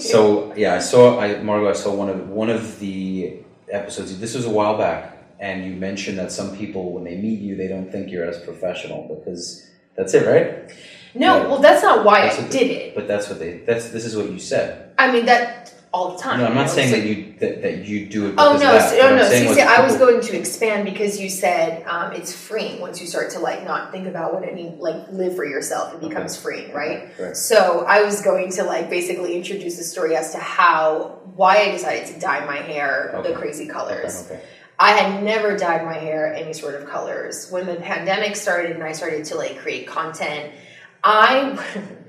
So yeah, I saw. I Margot, I saw one of one of the episodes. This was a while back, and you mentioned that some people, when they meet you, they don't think you're as professional because that's it, right? no, well, that's not why I did they- it. But that's what they. That's this is what you said. I mean that all the time. No, I'm you not know, saying so- that you that, that you do it. Oh no, that. so, What oh no! So you I was going to expand because you said um, it's freeing once you start to like not think about what it means, like live for yourself. It becomes freeing, right? Right. So I was going to like basically introduce the story as to how why I decided to dye my hair Okay. the crazy colors. Okay. I had never dyed my hair any sort of colors. When the pandemic started and I started to like create content, I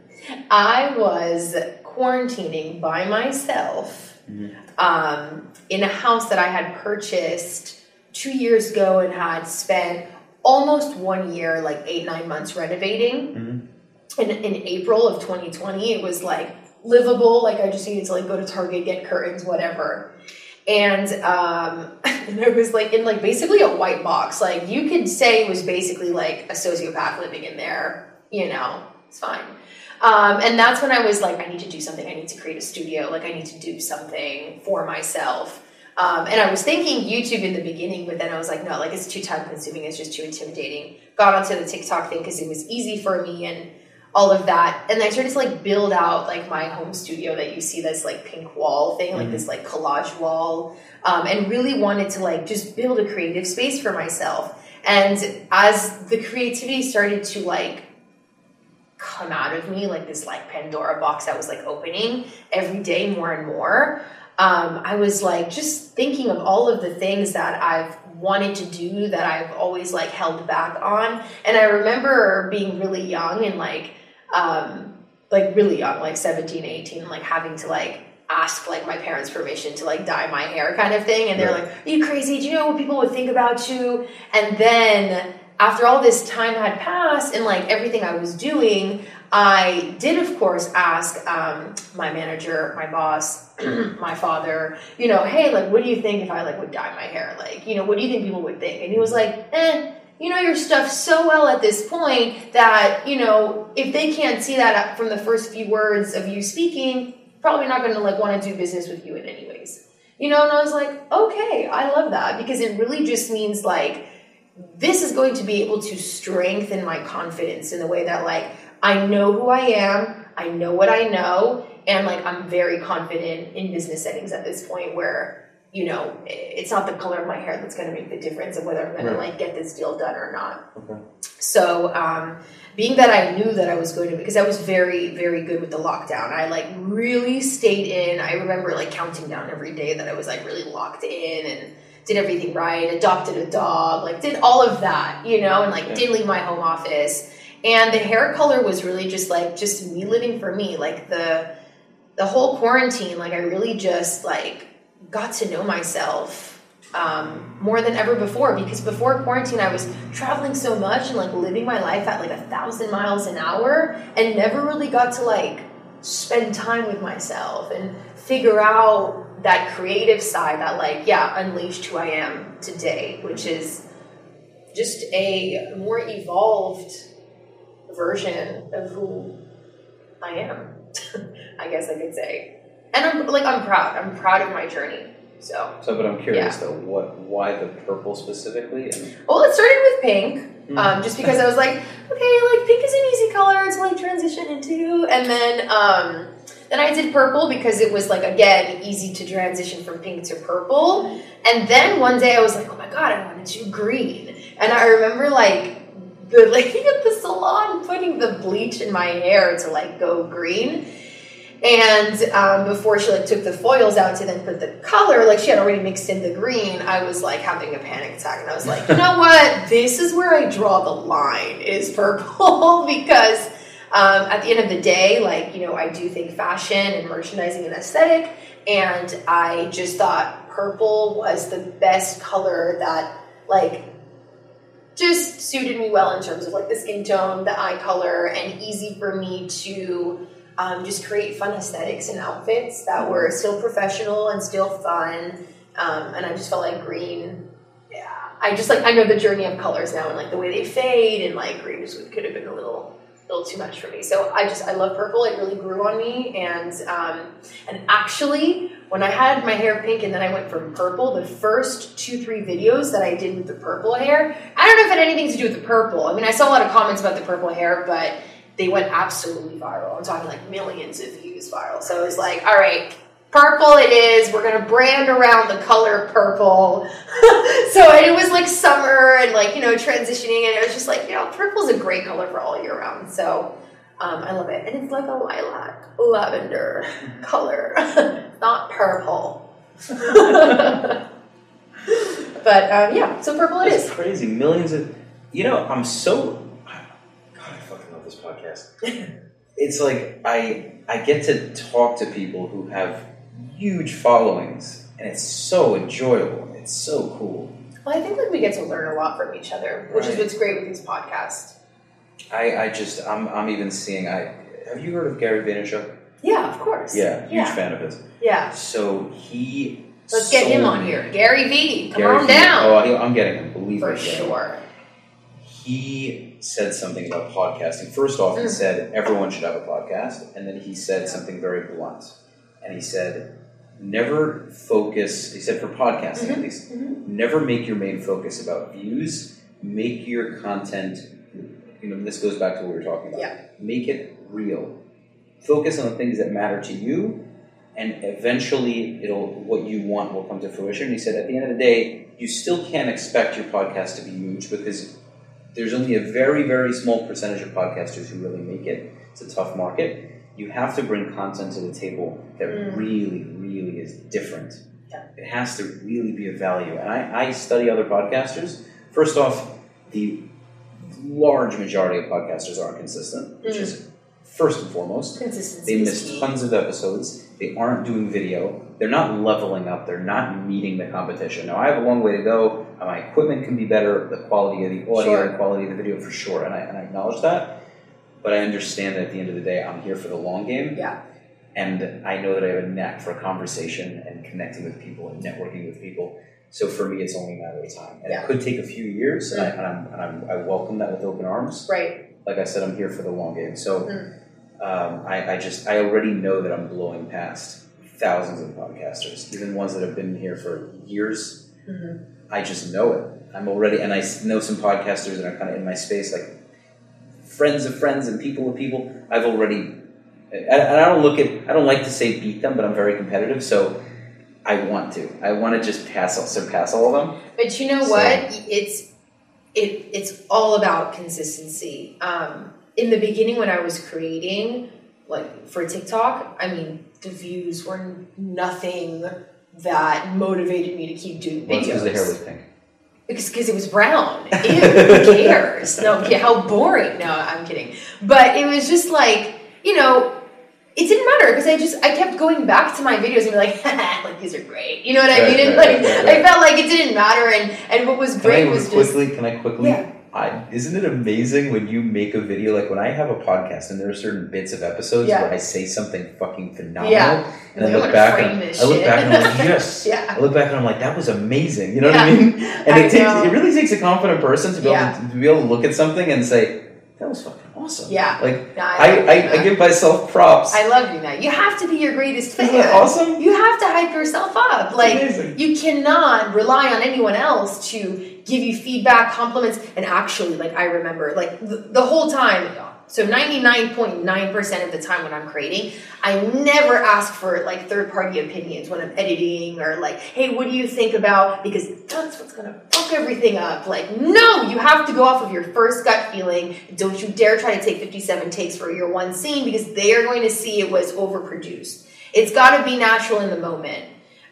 [LAUGHS] I was quarantining by myself um, in a house that I had purchased two years ago and had spent almost one year, like eight nine months renovating. In, in April of 2020, it was like livable. Like I just needed to like go to Target, get curtains, whatever and um [LAUGHS] and it was like in like basically a white box like you could say it was basically like a sociopath living in there you know it's fine um and that's when i was like i need to do something i need to create a studio like i need to do something for myself um, and I was thinking YouTube in the beginning, but then I was like, no, like it's too time consuming. It's just too intimidating. Got onto the TikTok thing because it was easy for me and all of that. And I started to like build out like my home studio that you see this like pink wall thing, like this like collage wall, um, and really wanted to like just build a creative space for myself. And as the creativity started to like come out of me, like this like Pandora box that was like opening every day more and more, um, I was like just thinking of all of the things that I've wanted to do that I've always like held back on. And I remember being really young and like, um, like really young, like 17, 18, like having to like ask like my parents permission to like dye my hair kind of thing. And they're Right. like, are you crazy? Do you know what people would think about you? And then after all this time had passed and like everything I was doing, I did of course ask um, my manager, my boss, [CLEARS THROAT] my father, you know, hey, like, what do you think if I like would dye my hair? Like, you know, what do you think people would think? And he was like, eh, you know your stuff so well at this point that you know if they can't see that from the first few words of you speaking, probably not going to like want to do business with you in any ways. You know, and I was like, okay, I love that because it really just means like this is going to be able to strengthen my confidence in the way that like I know who I am, I know what I know, and like I'm very confident in business settings at this point where you know it's not the color of my hair that's going to make the difference of whether I'm going to like get this deal done or not. Okay. So, um, being that I knew that I was going to, because I was very, very good with the lockdown, I like really stayed in. I remember like counting down every day that I was like really locked in and did everything right, adopted a dog, like did all of that, you know, and like Yeah. did leave my home office. And the hair color was really just like just me living for me. Like the the whole quarantine, like I really just like got to know myself um, more than ever before because before quarantine I was traveling so much and like living my life at like a thousand miles an hour and never really got to like spend time with myself and figure out that creative side that like yeah unleashed who I am today which is just a more evolved version of who I am [LAUGHS] I guess I could say and I'm like I'm proud I'm proud of my journey so So, but I'm curious Yeah. though, what, why the purple specifically? And Well, it started with pink, Mm. um, just because I was like, okay, like pink is an easy color to like transition into, and then um, then I did purple because it was like again easy to transition from pink to purple, and then one day I was like, oh my god, I want to do green, and I remember like the [LAUGHS] lady at the salon putting the bleach in my hair to like go green. And um, before she like took the foils out to then put the color, like she had already mixed in the green, I was like having a panic attack, and I was like, you know [LAUGHS] what? This is where I draw the line is purple [LAUGHS] because um, at the end of the day, like you know, I do think fashion and merchandising and aesthetic, and I just thought purple was the best color that like just suited me well in terms of like the skin tone, the eye color, and easy for me to um, just create fun aesthetics and outfits that were still professional and still fun. Um, and I just felt like green. Yeah, I just like I know the journey of colors now and like the way they fade and like green just could have been a little little too much for me. So I just I love purple. It really grew on me, and um, and actually when I had my hair pink and then I went from purple, the first two three videos that I did with the purple hair, I don't know if it had anything to do with the purple. I mean, I saw a lot of comments about the purple hair, but they went absolutely viral. I'm talking like millions of views viral. So it was like, all right. Purple it is. We're gonna brand around the color purple. [LAUGHS] so it was like summer and like you know transitioning, and it was just like you know purple's a great color for all year round. So um, I love it, and it's like a lilac lavender [LAUGHS] color, [LAUGHS] not purple. but um, yeah, so purple it That's is. crazy. Millions of. You know, I'm so. God, I fucking love this podcast. it's like I I get to talk to people who have huge followings, and it's so enjoyable. It's so cool. Well, I think like we get to learn a lot from each other, which is what's great with these podcasts. I, I just I'm I'm even seeing I have you heard of Gary Vaynerchuk? Yeah, of course. Yeah, huge yeah. fan of his. Yeah. So he Let's get him on here. Gary V, come Gary on Vee- down. Oh, I'm getting him. Believe For me. Sure. He said something about podcasting. First off, he Mm. said everyone should have a podcast, and then he said something very blunt. And he said, never focus. He said for podcasting Mm-hmm. at least, never make your main focus about views. Make your content. You know, this goes back to what we were talking about. Yeah. Make it real. Focus on the things that matter to you, and eventually, it'll what you want will come to fruition. He said, at the end of the day, you still can't expect your podcast to be huge because there's only a very, very small percentage of podcasters who really make it. It's a tough market. You have to bring content to the table that Mm. really, really is different. Yeah. It has to really be of value. And I, I study other podcasters. First off, the large majority of podcasters aren't consistent, which Mm. is first and foremost. Consistency They miss tons of episodes. They aren't doing video. They're not leveling up. They're not meeting the competition. Now, I have a long way to go. My equipment can be better. The quality of the audio, Sure. the quality of the video, for sure. And I, and I acknowledge that. But I understand that at the end of the day, I'm here for the long game. Yeah. And I know that I have a knack for conversation and connecting with people and networking with people. So for me, it's only a matter of time. And Yeah. it could take a few years, and, I, and, I'm, and I'm, I welcome that with open arms Right. like I said, I'm here for the long game. So Mm. um, I, I just I already know that I'm blowing past thousands of podcasters, even ones that have been here for years. Mhm. I just know it. I'm already, and I know some podcasters that are kind of in my space, like friends of friends and people of people. I've already, and and I don't look at, I don't like to say beat them, but I'm very competitive, so I want to. I want to just pass, surpass all of them. But you know So- what? It's it it's all about consistency. Um, in the beginning, when I was creating, like for TikTok, I mean, the views were nothing that motivated me to keep doing Well, videos. because the hair was pink. Because it was brown. Ew, who [LAUGHS] cares? No, how boring. No, I'm kidding. But it was just like, you know, it didn't matter because I just I kept going back to my videos and be like, [LAUGHS] like these are great. You know what I Right, mean? And right, like right. I felt like it didn't matter and and what was Can great was just quickly? Can I quickly? Yeah. I, isn't it amazing when you make a video like when I have a podcast and there are certain bits of episodes Yeah. where I say something fucking phenomenal Yeah. and I I look back and I look shit. back and I'm like [LAUGHS] yes Yeah. I look back and I'm like that was amazing you know what I mean [LAUGHS] and I it takes it really takes a confident person to be Yeah. able to, to be able to look at something and say that was fucking awesome Yeah. like No, I, I I, I give myself props I love you, that. You have to be your greatest fan. Isn't that awesome? You have to hype yourself up. Like amazing. you cannot rely on anyone else to give you feedback, compliments, and actually, like I remember, like the, the whole time. So ninety nine point nine percent of the time when I'm creating, I never ask for like third party opinions when I'm editing or like, hey, what do you think about? Because that's what's gonna fuck everything up. Like, no, you have to go off of your first gut feeling. Don't you dare try to take fifty seven takes for your one scene because they are going to see it was overproduced. It's got to be natural in the moment.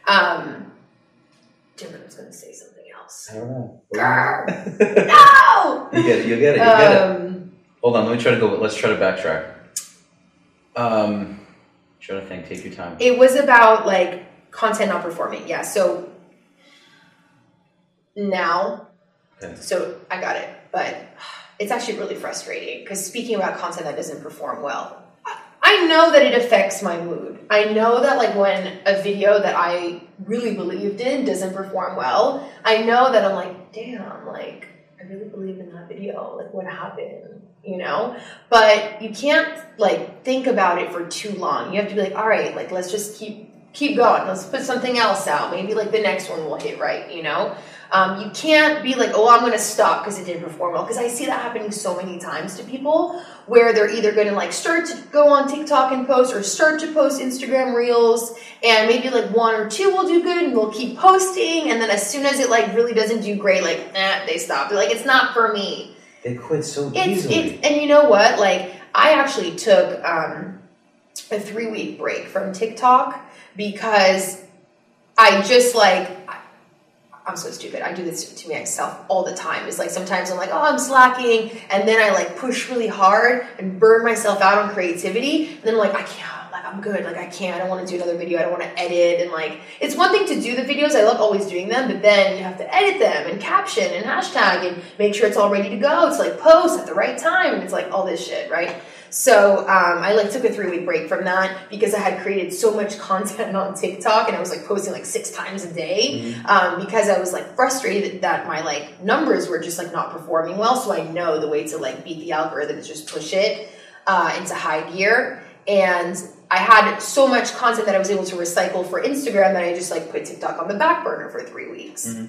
Um, Jim, I was going to say something else. I don't know [LAUGHS] no. you get it you get it you get it Um, hold on let me try to go let's try to backtrack um try to think take your time it was about like content not performing. Yeah. So now, Okay. so I got it, but it's actually really frustrating because speaking about content that doesn't perform well, I, I know that it affects my mood. I know that like when a video that I really believed in doesn't perform well, I know that I'm like, damn, like I really believe in that video. Like what happened? You know? But you can't like think about it for too long. You have to be like, all right, like let's just keep keep going. Let's put something else out. Maybe like the next one will hit right, you know? Um, you can't be like, oh, I'm going to stop because it didn't perform well. Because I see that happening so many times to people where they're either going to like start to go on TikTok and post or start to post Instagram reels and maybe like one or two will do good and they'll keep posting. And then as soon as it like really doesn't do great, like, eh, they stop. They're like, it's not for me. They quit so It's, easily. it's, and you know what? Like, I actually took um, a three week break from TikTok because I just like, I'm so stupid. I do this to myself all the time. It's like sometimes I'm like, oh, I'm slacking, and then I like push really hard and burn myself out on creativity. And then I'm like, I can't. I'm good. Like I can't. I don't want to do another video. I don't want to edit. And like, it's one thing to do the videos. I love always doing them, but then you have to edit them and caption and hashtag and make sure it's all ready to go. It's like post at the right time, and it's like all this shit, right? So um, I like took a three week break from that because I had created so much [LAUGHS] content on TikTok and I was like posting like six times a day um, because I was like frustrated that my like numbers were just like not performing well. So I know the way to like beat the algorithm is just push it uh, into high gear. And I had so much content that I was able to recycle for Instagram that I just like put TikTok on the back burner for three weeks. Mm-hmm.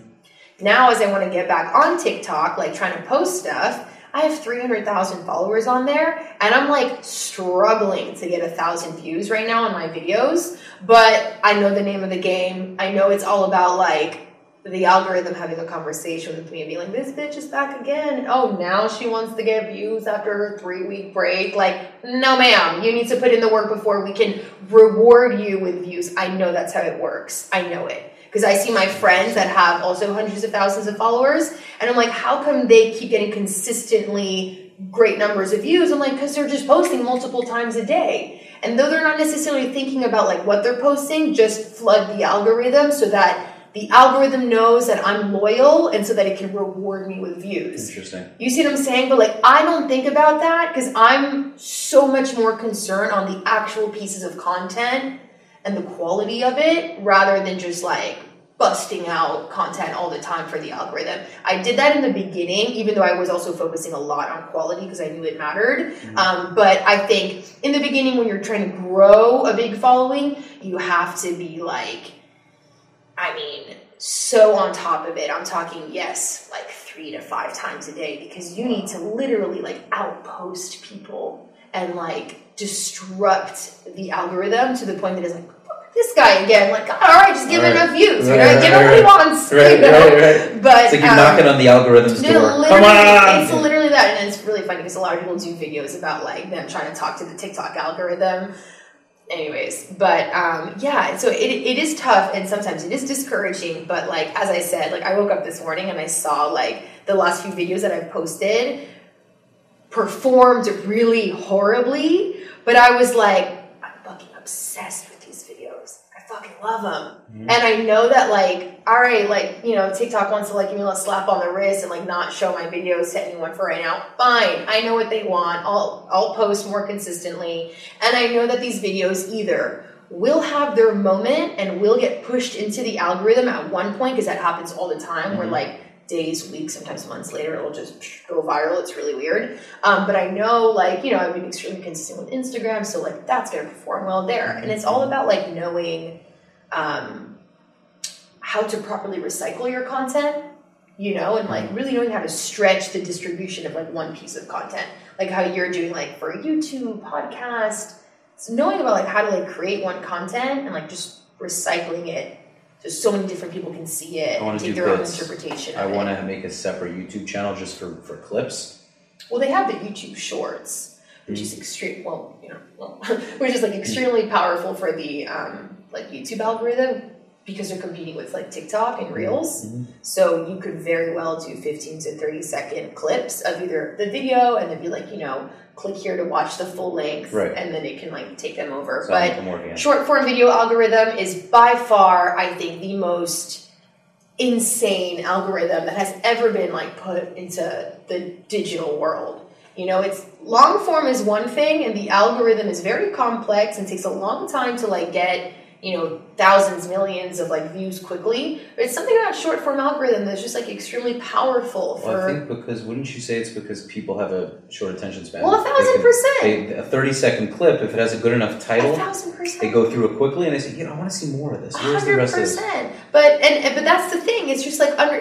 Now, as I want to get back on TikTok, like trying to post stuff, I have 300,000 followers on there, and I'm like struggling to get a thousand views right now on my videos. But I know the name of the game. I know it's all about like the algorithm having a conversation with me and being like, this bitch is back again. Oh, now she wants to get views after her three week break. Like, no, ma'am, you need to put in the work before we can reward you with views. I know that's how it works. I know it because I see my friends that have also hundreds of thousands of followers, and I'm like, how come they keep getting consistently great numbers of views? I'm like, because they're just posting multiple times a day. And though they're not necessarily thinking about like what they're posting, just flood the algorithm so that the algorithm knows that I'm loyal and so that it can reward me with views. Interesting. You see what I'm saying? But like, I don't think about that because I'm so much more concerned on the actual pieces of content and the quality of it rather than just like busting out content all the time for the algorithm. I did that in the beginning, even though I was also focusing a lot on quality because I knew it mattered. Um, but I think in the beginning, when you're trying to grow a big following, you have to be like, I mean, so on top of it. I'm talking, yes, like three to five times a day because you need to literally like outpost people and like disrupt the algorithm to the point that it's like, this guy again. Like, all right, just give him Right. enough views. You Right, right, give him what he wants. Right, [LAUGHS] you know? right, right. But it's like you're um, knocking on the algorithm's no, door. Come on! It's literally that, and it's really funny because a lot of people do videos about like them trying to talk to the TikTok algorithm. Anyways, but um, yeah, so it, it is tough, and sometimes it is discouraging. But like as I said, like I woke up this morning and I saw like the last few videos that I've posted performed really horribly, but I was like, I'm fucking obsessed love them. And I know that like, all right, like, you know, TikTok wants to like give me a little slap on the wrist and like not show my videos to anyone for right now. Fine. I know what they want. I'll I'll post more consistently. And I know that these videos either will have their moment and will get pushed into the algorithm at one point, because that happens all the time, where like days, weeks, sometimes months later, it'll just go viral. It's really weird. Um, but I know, like, you know, I've been extremely consistent with Instagram, so like that's gonna perform well there. And it's all about like knowing um, how to properly recycle your content, you know, and like really knowing how to stretch the distribution of like one piece of content, like how you're doing like for YouTube, podcast. So knowing about like how to like create one content and like just recycling it so so many different people can see it I and want to take their own interpretation. I want to make a separate YouTube channel just for, for clips. Well, they have the YouTube Shorts, which is extreme. Well, you know, well, [LAUGHS] which is like extremely powerful for the um, like YouTube algorithm because they're competing with like TikTok and Reels. So you could very well do 15 to 30 second clips of either the video and then be like, you know, click here to watch the full length, Right. and then it can like take them over. So but I'm working on it. short form video algorithm is by far, I think, the most insane algorithm that has ever been like put into the digital world. You know, it's long form is one thing, and the algorithm is very complex and takes a long time to like get you know thousands, millions of like views quickly. But it's something about short form algorithm that's just like extremely powerful for. Well, I think because wouldn't you say it's because people have a short attention span? Well, a thousand percent. they- A thirty second clip, if it has a good enough title, A thousand percent. they go through it quickly and they say, you know, I want to see more of this. Where's the hundred rest of this? But and, and but that's the thing. It's just like under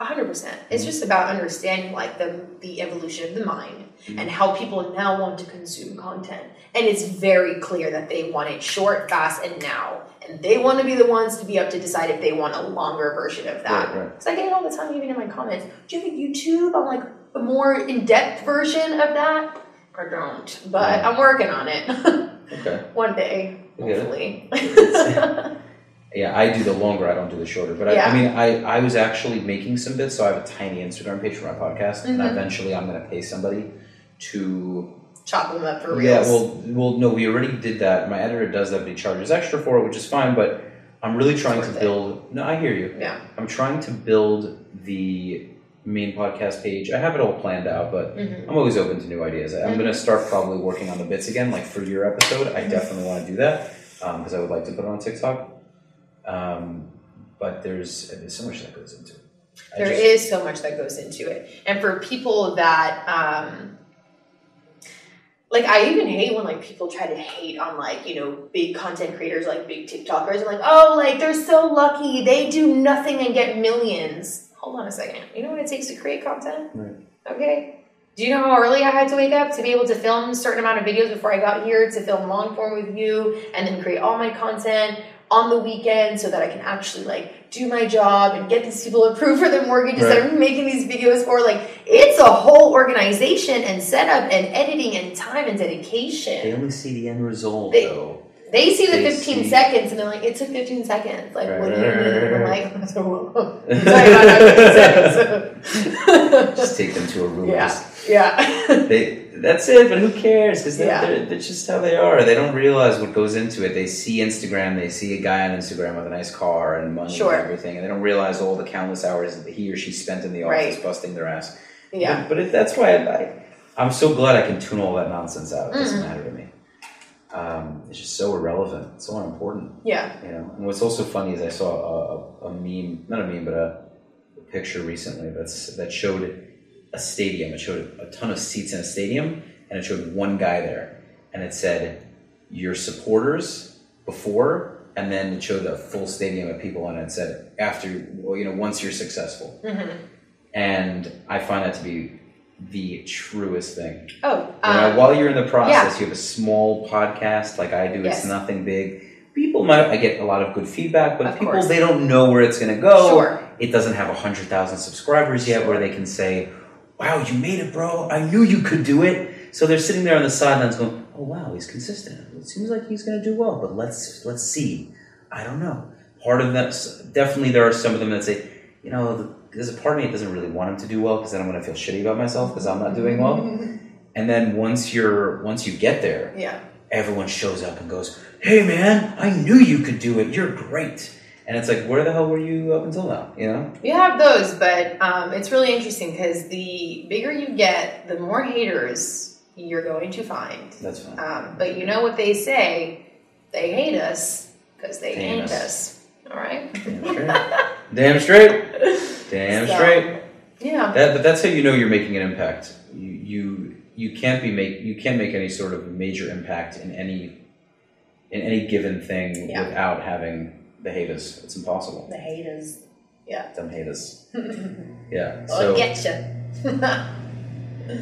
hundred percent. It's just about understanding like the the evolution of the mind Mm-hmm. and how people now want to consume content. And it's very clear that they want it short, fast, and now. And they want to be the ones to be up to decide if they want a longer version of that. Right, right. Because I get it all the time, even in my comments. Do you have a YouTube on like a more in depth version of that? I don't, but I'm working on it. [LAUGHS] Okay. One day, I get it. hopefully. [LAUGHS] Yeah, [LAUGHS] I do the longer, I don't do the shorter. But I, Yeah. I mean, I, I was actually making some bits, so I have a tiny Instagram page for my podcast, and Mhm. eventually I'm going to pay somebody to. Chop them up for Reels. Yeah, well, well, no, we already did that. My editor does that, but he charges extra for it, which is fine. But I'm really trying to worth it. build. No, I hear you. Yeah. I'm trying to build the main podcast page. I have it all planned out, but Mhm. I'm always open to new ideas. I'm going to start probably working on the bits again, like for your episode. Mm-hmm. I definitely want to do that because I would like to put it on TikTok. Um, but there's, there's so much that goes into it. I There just- is so much that goes into it. And for people that um like I even hate when like people try to hate on like, you know, big content creators like big TikTokers and like, oh like they're so lucky. They do nothing and get millions. Hold on a second. You know what it takes to create content? Right. Okay. Do you know how early I had to wake up to be able to film a certain amount of videos before I got here to film long form with you and then create all my content on the weekend so that I can actually like do my job and get these people approved for their mortgages that I'm making these videos for? Like it's a whole organization and setup and editing and time and dedication. They only see the end result, They- though. They see the They 15 see- seconds and they're like, it took 15 seconds. Like, Right, what do you right, mean? right, I'm right, like, so, [LAUGHS] sorry about that [LAUGHS] 15 seconds. Just take them to a room. yeah, yeah. [LAUGHS] They, that's it, but who cares? Because they're, Yeah. they're, that's just how they are. They don't realize what goes into it. They see Instagram, they see a guy on Instagram with a nice car and money Sure. and everything, and they don't realize all the countless hours that he or she spent in the office Right. busting their ass. Yeah. But, but it, that's why I, I'm so glad I can tune all that nonsense out. It doesn't Mhm. matter to me. Um, it's just so irrelevant, so unimportant. Yeah. You know, and what's also funny is I saw a, a, a meme, not a meme, but a, a picture recently that's that showed a stadium. It showed a ton of seats in a stadium, and it showed one guy there, and it said your supporters before, and then it showed a full stadium of people, and it said after, well, you know, once you're successful. Mhm. And I find that to be the truest thing. Oh, You know, um, while you're in the process, yeah. you have a small podcast like I do. It's nothing big. People might I get a lot of good feedback, but Of people course. they don't know where it's going to go. Sure. It doesn't have hundred thousand subscribers yet, where they can say, "Wow, you made it, bro! I knew you could do it." So they're sitting there on the sidelines going, "Oh wow, he's consistent. It seems like he's going to do well, but let's let's see. I don't know." Part of them, definitely, there are some of them that say, "You know, there's a part of me that doesn't really want him to do well because then I'm going to feel shitty about myself because I'm not doing well." [LAUGHS] And then once you're once you get there, Yeah. everyone shows up and goes, "Hey man, I knew you could do it. You're great." And it's like, where the hell were you up until now? You know? You have those, but um, it's really interesting because the bigger you get, the more haters you're going to find. That's fine. Um, but you know what they say? They hate us because they Damn ain't us. us. All right? [LAUGHS] Damn straight. Damn So, straight. Yeah. That, but that's how you know you're making an impact. You you you can't be make you can't make any sort of major impact in any in any given thing Yeah. without having the haters. It's impossible. The haters. Yeah. Them haters. [LAUGHS] Yeah. I'll get you.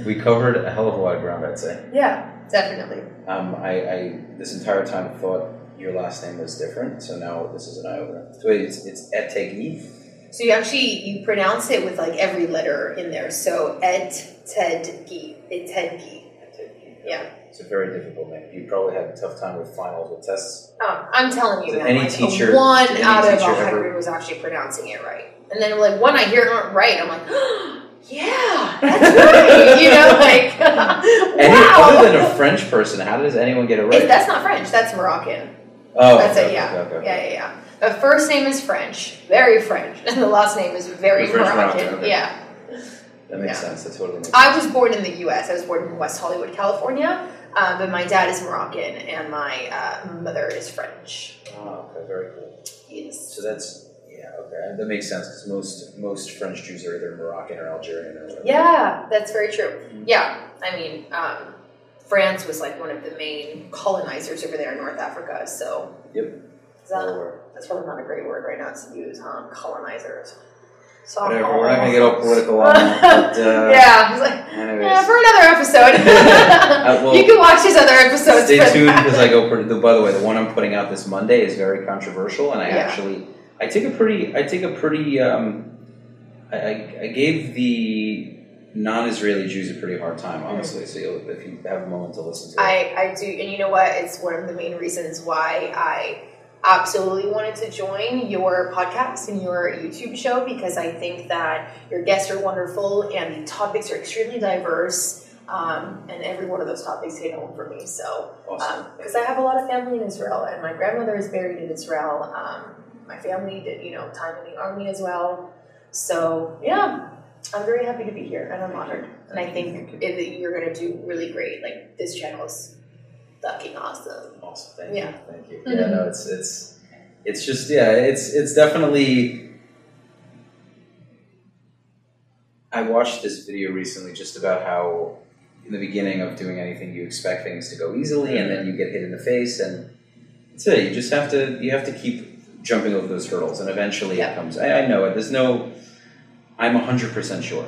we covered a hell of a lot of ground, I'd say. yeah, definitely. Um, I, I this entire time thought your last name was different, so now this is an eye opener. So it's it's Etegui. So you actually you pronounce it with like every letter in there. So et ted gi. Et ted gi. Yeah. It's a very difficult name. You probably had a tough time with finals with tests. Oh, I'm telling you, man. any like, teacher- one any out of a teacher hundred was actually pronouncing it right. And then like when I hear it right, I'm like, [GASPS] yeah, that's [LAUGHS] right. you know, like [LAUGHS] Any, wow. Other than a French person, how does anyone get it right? That's not French. That's Moroccan. oh, that's okay, it. Yeah. okay, okay, yeah, yeah, yeah. The first name is French, very French, and the last name is very Moroccan. Moroccan. Yeah. That makes Yeah. sense. That totally makes sense. I was born in the U.S. I was born in West Hollywood, California, um, but my dad is Moroccan and my uh, mother is French. Oh, okay, very cool. Yes. So that's yeah, okay, that makes sense because most most French Jews are either Moroccan or Algerian or whatever. Yeah, that's very true. Yeah, I mean, um, France was like one of the main colonizers over there in North Africa, so. Yep. Is that, that's probably not a great word right now to use, huh? Colonizers. So Whatever. We're not gonna get all political on that. But, [LAUGHS] uh, yeah, like, yeah, for another episode. [LAUGHS] well, [LAUGHS] you can watch his other episodes. stay tuned because I go. Pretty, the, by the way, the one I'm putting out this Monday is very controversial, and I Yeah. actually I take a pretty I take a pretty um, I, I, gave the non-Israeli Jews a pretty hard time, honestly. So you'll, if you have a moment to listen to it, I, I do, and you know what? It's one of the main reasons why I absolutely wanted to join your podcast and your YouTube show because I think that your guests are wonderful and the topics are extremely diverse. Um, and every one of those topics hit home for me. So, because I have a lot of family in Israel, and my grandmother is buried in Israel. Um, my family did, you know, time in the army as well. So, yeah, I'm very happy to be here, and I'm honored. And I think that you're going to do really great. Like this channel is fucking awesome. Awesome. Thank Yeah. you. Thank you. Mhm. Yeah, no, it's it's it's just yeah, it's it's definitely. I watched this video recently just about how in the beginning of doing anything you expect things to go easily and then you get hit in the face and that's it. You just have to you have to keep jumping over those hurdles and eventually it comes. I, I know it. There's no. I'm hundred percent sure.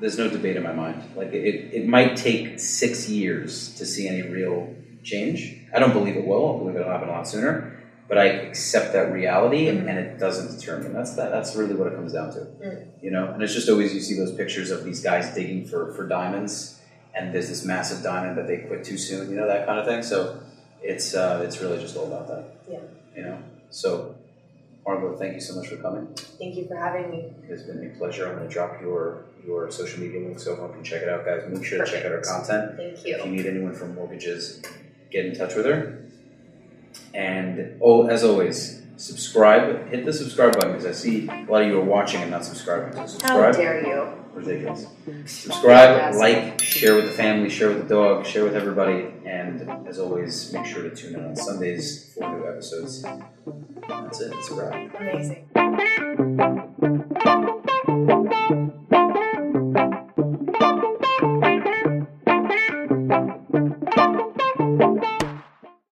There's no debate in my mind. Like it, it might take six years to see any real change. I don't believe it will. I believe it'll happen a lot sooner. But I accept that reality, and it doesn't determine. That's that. That's really what it comes down to. Mm. You know, and it's just always you see those pictures of these guys digging for for diamonds, and there's this massive diamond that they quit too soon. You know that kind of thing. So it's uh, it's really just all about that. Yeah. You know. So, Margot, thank you so much for coming. Thank you for having me. It's been a pleasure. I'm going to drop your your social media link so everyone can check it out, guys. Make sure to check out our content. Thank you. If you need anyone for mortgages, get in touch with her. And oh, as always, subscribe. Hit the subscribe button because I see a lot of you are watching and not subscribing. So How subscribe. dare you? Ridiculous. Subscribe, like, share with the family, share with the dog, share with everybody, and as always, make sure to tune in on Sundays for new episodes. That's it. It's a wrap. Amazing.